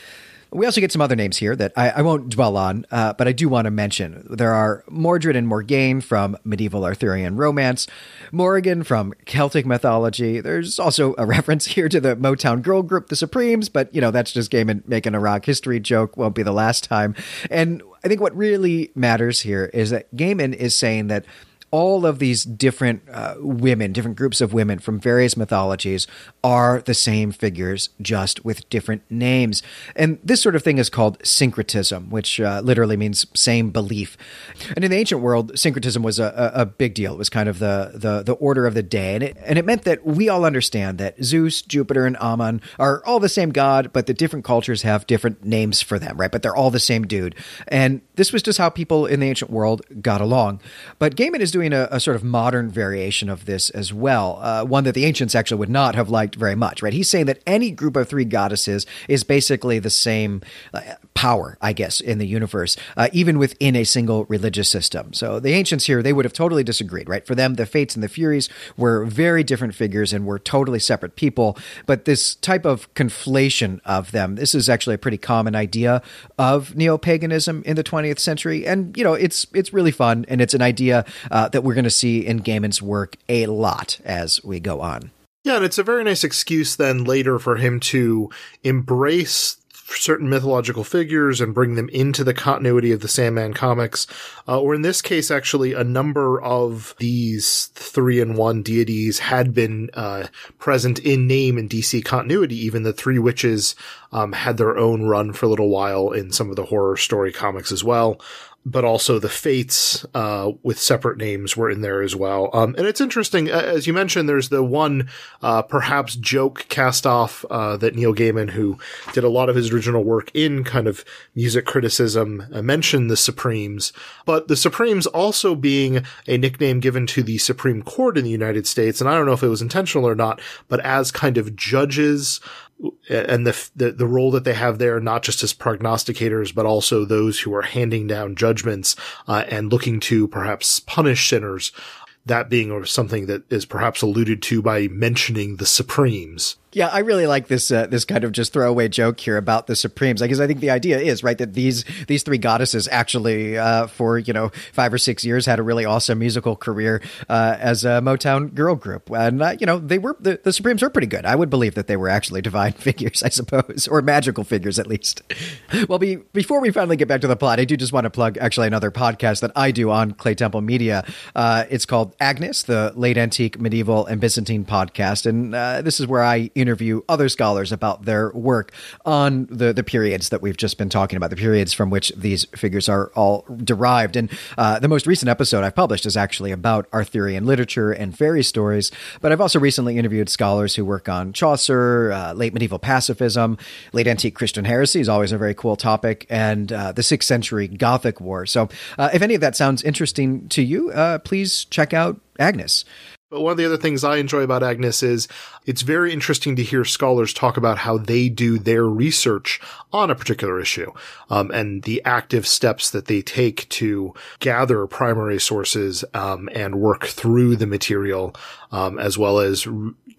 We also get some other names here that I, I won't dwell on, uh, but I do want to mention. There are Mordred and Morgaine from medieval Arthurian romance, Morrigan from Celtic mythology. There's also a reference here to the Motown girl group, the Supremes, but you know that's just Gaiman making a rock history joke. Won't be the last time. And I think what really matters here is that Gaiman is saying that all of these different uh, women, different groups of women from various mythologies are the same figures, just with different names. And this sort of thing is called syncretism, which uh, literally means same belief. And in the ancient world, syncretism was a, a, big deal. It was kind of the, the, the order of the day. And it, and it meant that we all understand that Zeus, Jupiter, and Ammon are all the same god, but the different cultures have different names for them, right? But they're all the same dude. And this was just how people in the ancient world got along. But Gaiman is doing doing a, a, sort of modern variation of this as well, uh, one that the ancients actually would not have liked very much, right? He's saying that any group of three goddesses is basically the same uh, power, I guess, in the universe, uh, even within a single religious system. So the ancients here, they would have totally disagreed, right? For them, the Fates and the Furies were very different figures and were totally separate people. But this type of conflation of them, this is actually a pretty common idea of neo paganism in the 20th century. And, you know, it's, it's really fun and it's an idea uh, that we're going to see in Gaiman's work a lot as we go on. Yeah, and it's a very nice excuse then later for him to embrace certain mythological figures and bring them into the continuity of the Sandman comics. Uh, or in this case, actually, a number of these three in one deities had been uh, present in name in DC continuity. Even the three witches um, had their own run for a little while in some of the horror story comics as well but also the fates uh, with separate names were in there as well. Um, and it's interesting, as you mentioned, there's the one uh, perhaps joke cast off uh, that Neil Gaiman, who did a lot of his original work in kind of music criticism, uh, mentioned the Supremes. But the Supremes also being a nickname given to the Supreme Court in the United States, and I don't know if it was intentional or not, but as kind of judges and the, the, the role that they have there, not just as prognosticators, but also those who are handing down judgments uh, and looking to perhaps punish sinners. That being something that is perhaps alluded to by mentioning the Supremes. Yeah, I really like this uh, this kind of just throwaway joke here about the Supremes, because I think the idea is right that these these three goddesses actually uh, for you know five or six years had a really awesome musical career uh, as a Motown girl group, and uh, you know they were the, the Supremes were pretty good. I would believe that they were actually divine figures, I suppose, or magical figures at least. well, be, before we finally get back to the plot, I do just want to plug actually another podcast that I do on Clay Temple Media. Uh, it's called Agnes, the late antique, medieval, and Byzantine podcast, and uh, this is where I interview other scholars about their work on the, the periods that we've just been talking about, the periods from which these figures are all derived. And uh, the most recent episode I've published is actually about Arthurian literature and fairy stories. But I've also recently interviewed scholars who work on Chaucer, uh, late medieval pacifism, late antique Christian heresy is always a very cool topic, and uh, the sixth century Gothic War. So uh, if any of that sounds interesting to you, uh, please check out Agnes. But one of the other things I enjoy about Agnes is it's very interesting to hear scholars talk about how they do their research on a particular issue um, and the active steps that they take to gather primary sources um, and work through the material, um, as well as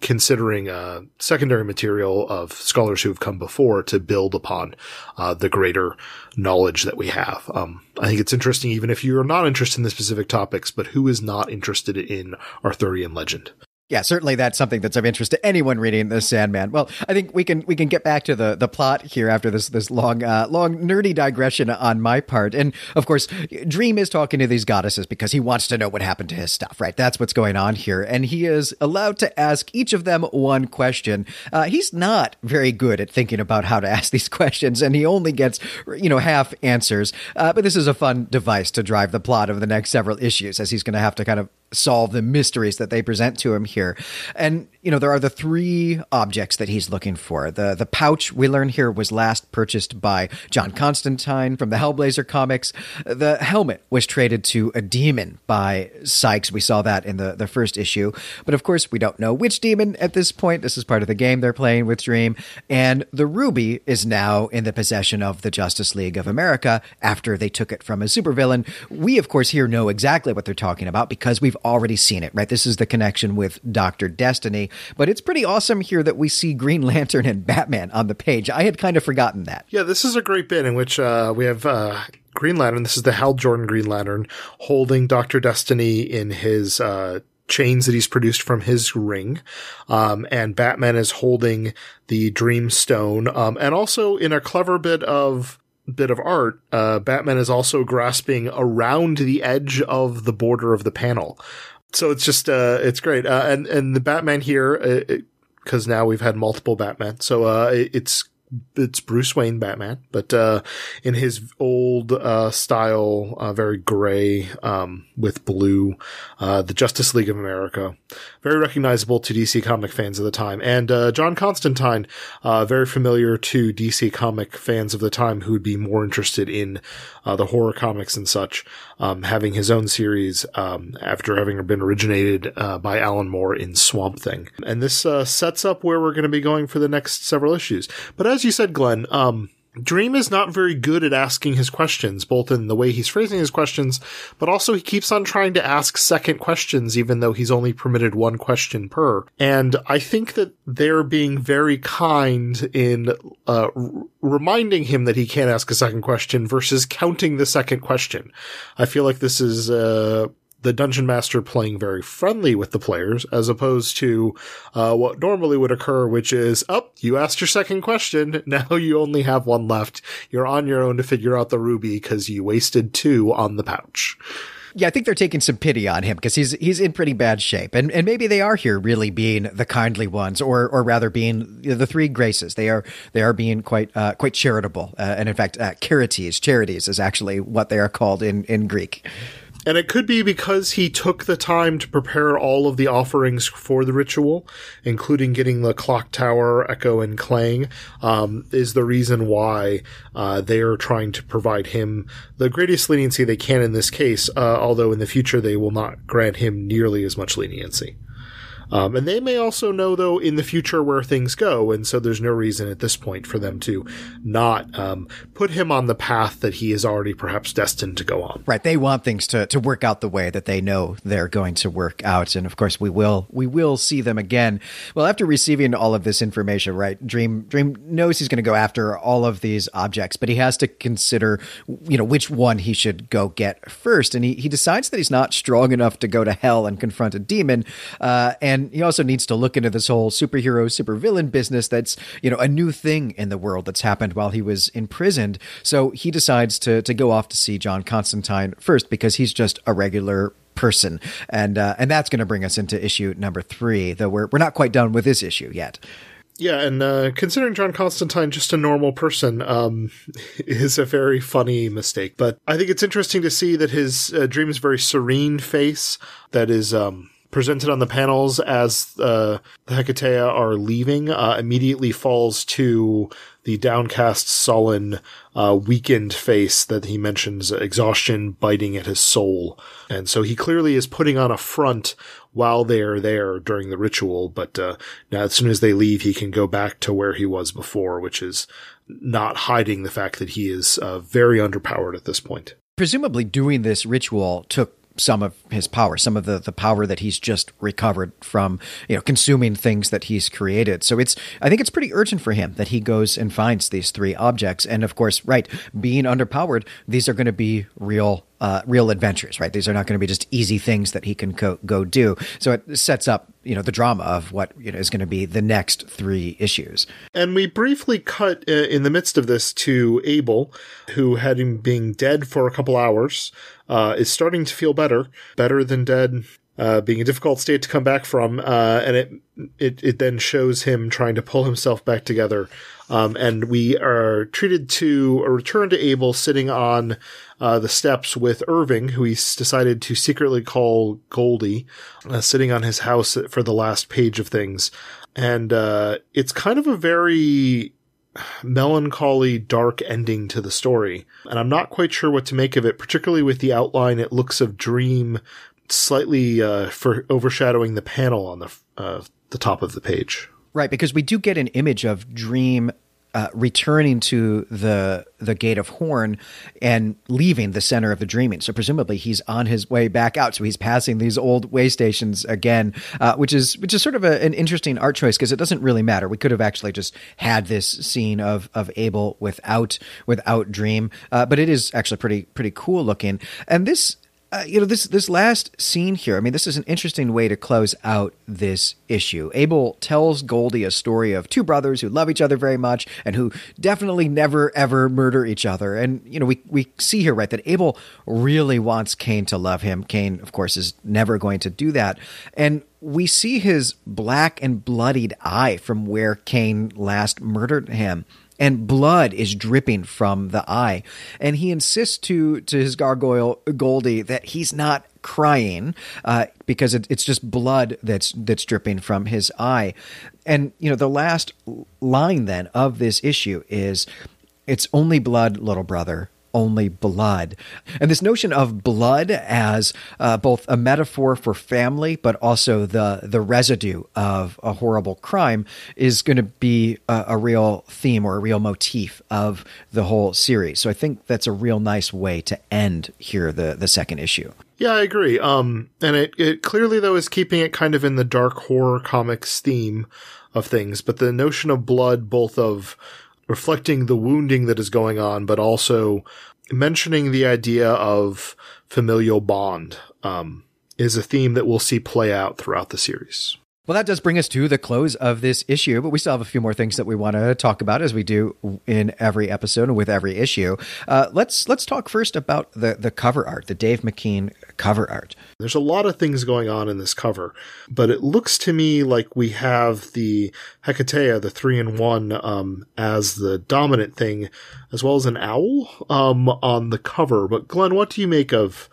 considering uh, secondary material of scholars who have come before to build upon uh, the greater knowledge that we have. Um, I think it's interesting, even if you're not interested in the specific topics, but who is not interested in Arthurian legend? Yeah, certainly that's something that's of interest to anyone reading the Sandman. Well, I think we can we can get back to the the plot here after this this long uh, long nerdy digression on my part. And of course, Dream is talking to these goddesses because he wants to know what happened to his stuff. Right, that's what's going on here, and he is allowed to ask each of them one question. Uh, he's not very good at thinking about how to ask these questions, and he only gets you know half answers. Uh, but this is a fun device to drive the plot of the next several issues, as he's going to have to kind of solve the mysteries that they present to him here. And you know, there are the three objects that he's looking for. The the pouch we learn here was last purchased by John Constantine from the Hellblazer comics. The helmet was traded to a demon by Sykes. We saw that in the, the first issue. But of course, we don't know which demon at this point. This is part of the game they're playing with Dream. And the ruby is now in the possession of the Justice League of America after they took it from a supervillain. We, of course, here know exactly what they're talking about because we've already seen it, right? This is the connection with Dr. Destiny But it's pretty awesome here that we see Green Lantern and Batman on the page. I had kind of forgotten that. Yeah, this is a great bit in which uh, we have uh, Green Lantern. This is the Hal Jordan Green Lantern holding Doctor Destiny in his. Uh, chains that he's produced from his ring. Um, and Batman is holding the Dream Stone. Um, and also in a clever bit of bit of art, uh, Batman is also grasping around the edge of the border of the panel. So it's just, uh, it's great. Uh, and, and the Batman here, because uh, now we've had multiple Batman. So, uh, it's it's Bruce Wayne Batman, but uh, in his old uh, style, uh, very gray um, with blue, uh, the Justice League of America, very recognizable to DC comic fans of the time, and uh, John Constantine, uh, very familiar to DC comic fans of the time who would be more interested in the horror comics and such, um, having his own series um, after having been originated by Alan Moore in Swamp Thing, and this sets up where we're going to be going for the next several issues, but as you said, Glenn, um, Dream is not very good at asking his questions, both in the way he's phrasing his questions, but also he keeps on trying to ask second questions, even though he's only permitted one question per. And I think that they're being very kind in uh, r- reminding him that he can't ask a second question versus counting the second question. I feel like this is uh, the dungeon master playing very friendly with the players as opposed to uh, what normally would occur, which is, oh, you asked your second question. Now you only have one left. You're on your own to figure out the ruby because you wasted two on the pouch. Yeah, I think they're taking some pity on him because he's he's in pretty bad shape, and and maybe they are here really being the kindly ones, or or rather being the three graces. They are they are being quite uh, quite charitable, uh, and in fact, uh, charities charities is actually what they are called in in Greek. And it could be because he took the time to prepare all of the offerings for the ritual, including getting the clock tower, echo, and clang, um, is the reason why uh, they are trying to provide him the greatest leniency they can in this case, uh, although in the future they will not grant him nearly as much leniency. Um, and they may also know, though, in the future where things go, and so there's no reason at this point for them to not um, put him on the path that he is already perhaps destined to go on. Right. They want things to, to work out the way that they know they're going to work out, and of course, we will we will see them again. Well, after receiving all of this information, right? Dream Dream knows he's going to go after all of these objects, but he has to consider, you know, which one he should go get first, and he he decides that he's not strong enough to go to hell and confront a demon, uh, and and he also needs to look into this whole superhero, supervillain business that's, you know, a new thing in the world that's happened while he was imprisoned. So he decides to, to go off to see John Constantine first because he's just a regular person. And, uh, and that's going to bring us into issue number three, though we're, we're not quite done with this issue yet. Yeah, and uh, considering John Constantine just a normal person um, is a very funny mistake. But I think it's interesting to see that his uh, dream is very serene face that is um, presented on the panels as uh, the Hecateae are leaving uh, immediately falls to the downcast, sullen, uh, weakened face that he mentions exhaustion biting at his soul. And so he clearly is putting on a front while they are there during the ritual, but uh, now as soon as they leave, he can go back to where he was before, which is not hiding the fact that he is uh, very underpowered at this point. Presumably, doing this ritual took some of his power, some of the, the power that he's just recovered from, you know, consuming things that he's created. So it's, I think it's pretty urgent for him that he goes and finds these three objects. And of course, right, being underpowered, these are going to be real uh, real adventures, right? These are not going to be just easy things that he can co- go do. So it sets up, you know, the drama of what you know, is going to be the next three issues. And we briefly cut uh, in the midst of this to Abel, who had him being dead for a couple hours, uh, is starting to feel better, better than dead. Uh, being a difficult state to come back from, uh, and it, it it then shows him trying to pull himself back together. Um, and we are treated to a return to Abel sitting on uh, the steps with Irving, who he's decided to secretly call Goldie, uh, sitting on his house for the last page of things. And uh, it's kind of a very melancholy, dark ending to the story. And I'm not quite sure what to make of it, particularly with the outline it looks of Dream slightly uh, for overshadowing the panel on the uh, the top of the page. Right, because we do get an image of Dream uh, returning to the the gate of horn and leaving the center of the dreaming. So presumably he's on his way back out. So he's passing these old way stations again, uh, which is which is sort of a, an interesting art choice because it doesn't really matter. We could have actually just had this scene of of Abel without without Dream, uh, but it is actually pretty pretty cool looking. And this uh, you know this this last scene here. I mean, this is an interesting way to close out this issue. Abel tells Goldie a story of two brothers who love each other very much and who definitely never ever murder each other. And you know, we we see here right that Abel really wants Cain to love him. Cain, of course, is never going to do that. And we see his black and bloodied eye from where Cain last murdered him and blood is dripping from the eye. And he insists to to his gargoyle Goldie that he's not crying uh, because it, it's just blood that's that's dripping from his eye. And you know the last line then of this issue is, "It's only blood, little brother." Only blood. And this notion of blood as uh, both a metaphor for family, but also the, the residue of a horrible crime is going to be a, a, real theme or a real motif of the whole series. So I think that's a real nice way to end here, the, the second issue. Yeah, I agree. Um, and it, it clearly though is keeping it kind of in the dark horror comics theme of things, but the notion of blood, both of reflecting the wounding that is going on, but also mentioning the idea of familial bond um, is a theme that we'll see play out throughout the series. Well, that does bring us to the close of this issue, but we still have a few more things that we want to talk about as we do in every episode and with every issue. Uh, let's let's talk first about the the cover art, the Dave McKean cover art. There's a lot of things going on in this cover, but it looks to me like we have the Hecateae, the three in one, um, as the dominant thing, as well as an owl um, on the cover. But Glenn, what do you make of?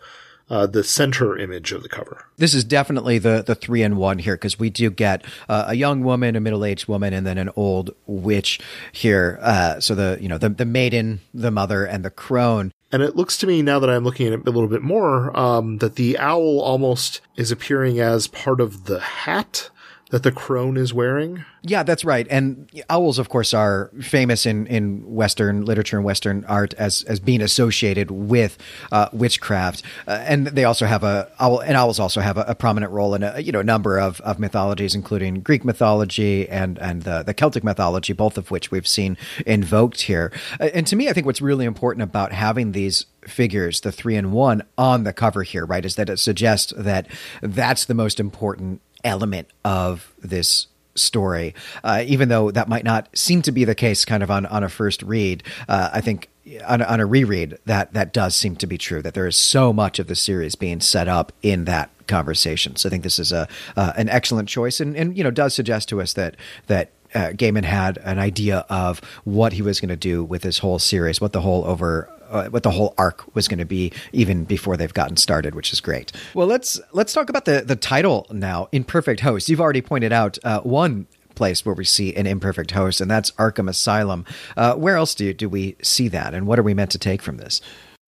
Uh, the center image of the cover. This is definitely the the three in one here because we do get uh, a young woman, a middle aged woman, and then an old witch here. Uh, so the you know the the maiden, the mother, and the crone. And it looks to me now that I'm looking at it a little bit more um, that the owl almost is appearing as part of the hat that the crone is wearing. Yeah, that's right. And owls, of course, are famous in, in Western literature and Western art as, as being associated with uh, witchcraft. Uh, and they also have a owl, and owls also have a, a, prominent role in a you know number of, of mythologies, including Greek mythology and and the, the Celtic mythology, both of which we've seen invoked here. Uh, and to me, I think what's really important about having these figures, the three and one, on the cover here, right, is that it suggests that that's the most important element of this story, uh, even though that might not seem to be the case kind of on, on a first read. Uh, I think on, on a reread, that, that does seem to be true, that there is so much of the series being set up in that conversation. So I think this is a uh, an excellent choice and, and, you know, does suggest to us that, that uh, Gaiman had an idea of what he was going to do with this whole series, what the whole over uh, what the whole arc was going to be even before they've gotten started, which is great. Well, let's let's talk about the the title now. Imperfect Host. You've already pointed out uh, one place where we see an imperfect host, and that's Arkham Asylum. Uh, where else do do we see that, and what are we meant to take from this?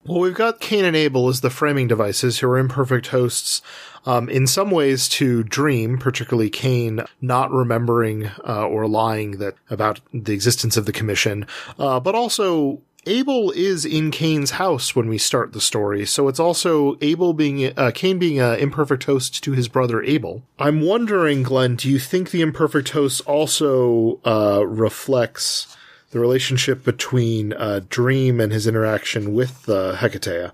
Well, we've got Cain and Abel as the framing devices who are imperfect hosts. Um, in some ways to dream, particularly Cain not remembering uh, or lying that about the existence of the commission, uh, but also Abel is in Cain's house when we start the story, so it's also Abel being uh, Cain being an imperfect host to his brother Abel. I'm wondering, Glenn, do you think the imperfect host also uh, reflects the relationship between uh, Dream and his interaction with uh, Hecateae?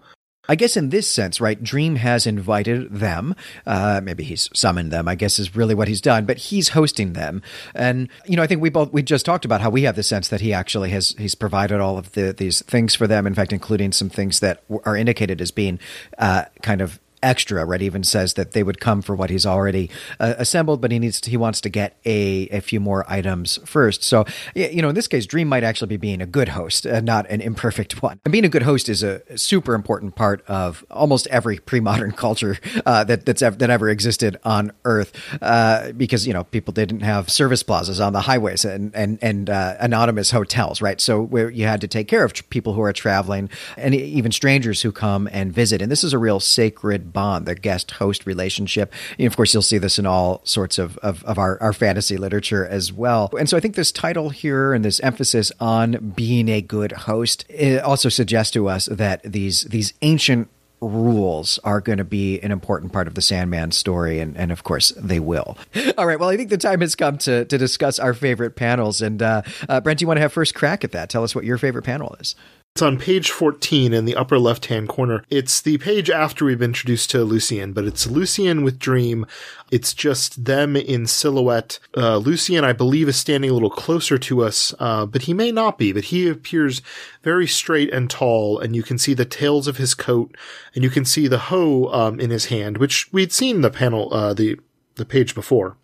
I guess in this sense, right, Dream has invited them. Uh, maybe he's summoned them, I guess is really what he's done, but he's hosting them. And, you know, I think we both, we just talked about how we have the sense that he actually has, he's provided all of the, these things for them. In fact, including some things that are indicated as being uh, kind of extra. Right, even says that they would come for what he's already uh, assembled, but he needs to, he wants to get a a few more items first. So you know, in this case, Dream might actually be being a good host, uh, not an imperfect one. And being a good host is a super important part of almost every pre modern culture uh, that that's ever, that ever existed on Earth, uh, because you know people didn't have service plazas on the highways and and and uh, anonymous hotels, right? So where you had to take care of people who are traveling and even strangers who come and visit, and this is a real sacred bond, the guest host relationship. And of course, you'll see this in all sorts of, of, of our, our fantasy literature as well. And so I think this title here and this emphasis on being a good host also suggests to us that these these ancient rules are going to be an important part of the Sandman story, and, and of course they will. All right, well, I think the time has come to, to discuss our favorite panels. And uh, uh, Brent, do you want to have first crack at that? Tell us what your favorite panel is. It's on page 14 in the upper left hand corner. It's the page after we've introduced to Lucien, but it's Lucien with Dream. It's just them in silhouette. Uh, Lucien, I believe, is standing a little closer to us, uh, but he may not be, but he appears very straight and tall, and you can see the tails of his coat, and you can see the hoe um, in his hand, which we'd seen the panel, uh, the the page before.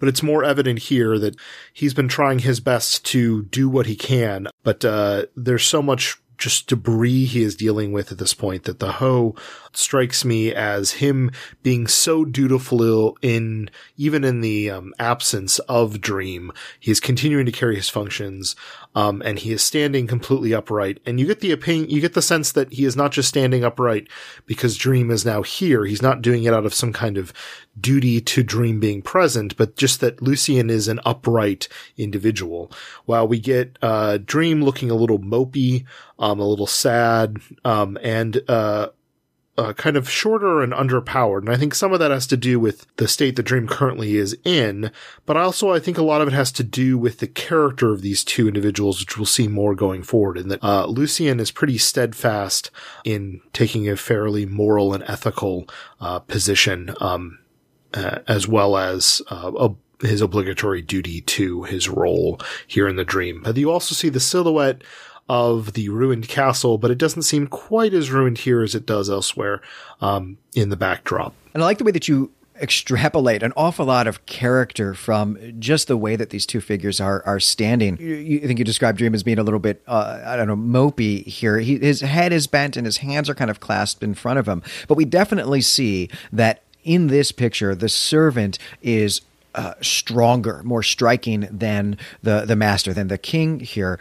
But it's more evident here that he's been trying his best to do what he can, but uh, there's so much just debris he is dealing with at this point that the hoe strikes me as him being so dutiful in even in the um, absence of dream he is continuing to carry his functions um, and he is standing completely upright. And you get the opinion, you get the sense that he is not just standing upright because Dream is now here. He's not doing it out of some kind of duty to Dream being present, but just that Lucien is an upright individual. While we get uh, Dream looking a little mopey, um, a little sad, um, and uh, uh, kind of shorter and underpowered. And I think some of that has to do with the state the dream currently is in, but also I think a lot of it has to do with the character of these two individuals, which we'll see more going forward. And that uh, Lucien is pretty steadfast in taking a fairly moral and ethical uh, position, um, as well as uh, a his obligatory duty to his role here in the dream. But you also see the silhouette of the ruined castle, but it doesn't seem quite as ruined here as it does elsewhere um, in the backdrop. And I like the way that you extrapolate an awful lot of character from just the way that these two figures are are standing. You, you think you described Dream as being a little bit, uh, I don't know, mopey here. He, his head is bent and his hands are kind of clasped in front of him. But we definitely see that in this picture, the servant is uh, stronger, more striking than the the master, than the king here.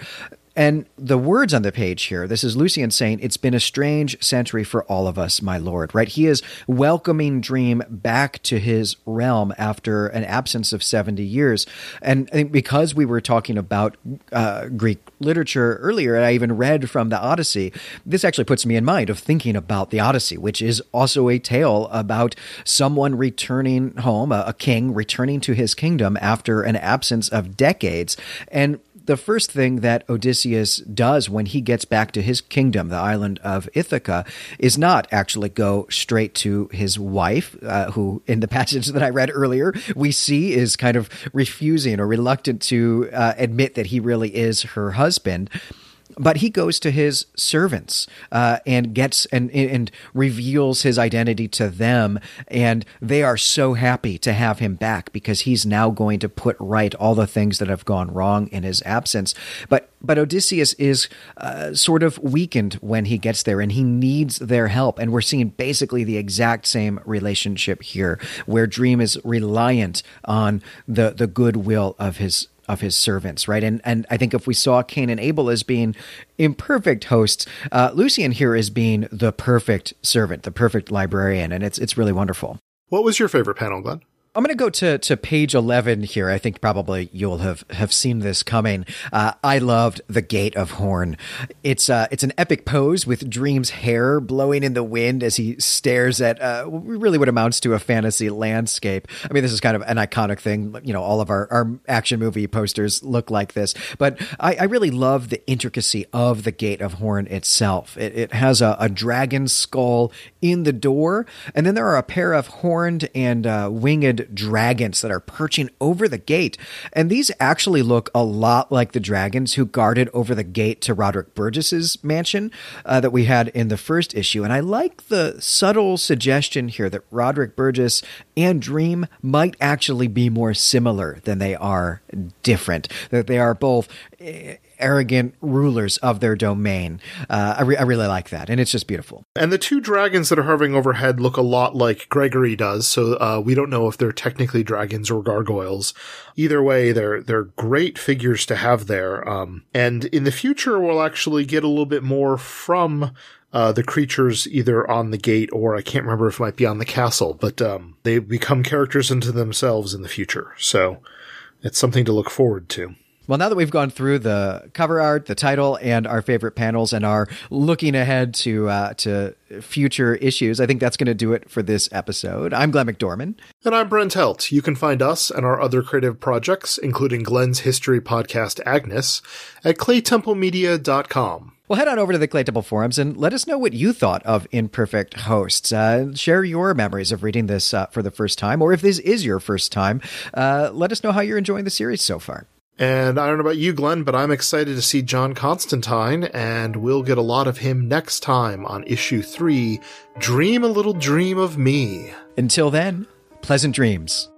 And the words on the page here, this is Lucien saying, It's been a strange century for all of us, my lord, right? He is welcoming Dream back to his realm after an absence of 70 years. And because we were talking about uh, Greek literature earlier, and I even read from the Odyssey, this actually puts me in mind of thinking about the Odyssey, which is also a tale about someone returning home, a, a king returning to his kingdom after an absence of decades. And the first thing that Odysseus does when he gets back to his kingdom, the island of Ithaca, is not actually go straight to his wife, uh, who in the passage that I read earlier, we see is kind of refusing or reluctant to uh, admit that he really is her husband but he goes to his servants uh, and gets and and reveals his identity to them, and they are so happy to have him back because he's now going to put right all the things that have gone wrong in his absence. But but Odysseus is uh, sort of weakened when he gets there, and he needs their help. And we're seeing basically the exact same relationship here, where Dream is reliant on the the goodwill of his of his servants, right? And and I think if we saw Cain and Abel as being imperfect hosts, uh, Lucien here is being the perfect servant, the perfect librarian, and it's it's really wonderful. What was your favorite panel, Glenn? I'm going to go to, to page 11 here. I think probably you'll have, have seen this coming. Uh, I loved the Gate of Horn. It's uh, it's an epic pose with Dream's hair blowing in the wind as he stares at uh, really what amounts to a fantasy landscape. I mean, this is kind of an iconic thing. You know, all of our, our action movie posters look like this. But I, I really love the intricacy of the Gate of Horn itself. It, it has a, a dragon skull in the door, and then there are a pair of horned and uh, dragons that are perching over the gate. And these actually look a lot like the dragons who guarded over the gate to Roderick Burgess's mansion uh, that we had in the first issue. And I like the subtle suggestion here that Roderick Burgess and Dream might actually be more similar than they are different. That they are both arrogant rulers of their domain. Uh, I, re- I really like that, and it's just beautiful. And the two dragons that are hovering overhead look a lot like Gregory does, so uh, we don't know if they're technically dragons or gargoyles. Either way, they're they're great figures to have there. Um, and in the future, we'll actually get a little bit more from uh, the creatures either on the gate or I can't remember if it might be on the castle, but um, they become characters into themselves in the future. So it's something to look forward to. Well, now that we've gone through the cover art, the title, and our favorite panels, and are looking ahead to uh, to future issues, I think that's going to do it for this episode. I'm Glenn McDorman, and I'm Brent Helt. You can find us and our other creative projects, including Glenn's history podcast Agnes, at claytemplemedia.com. Well, head on over to the Clay Temple forums and let us know what you thought of Imperfect Hosts. Uh, share your memories of reading this uh, for the first time, or if this is your first time, uh, let us know how you're enjoying the series so far. And I don't know about you, Glenn, but I'm excited to see John Constantine, and we'll get a lot of him next time on issue three Dream a Little Dream of Me. Until then, pleasant dreams.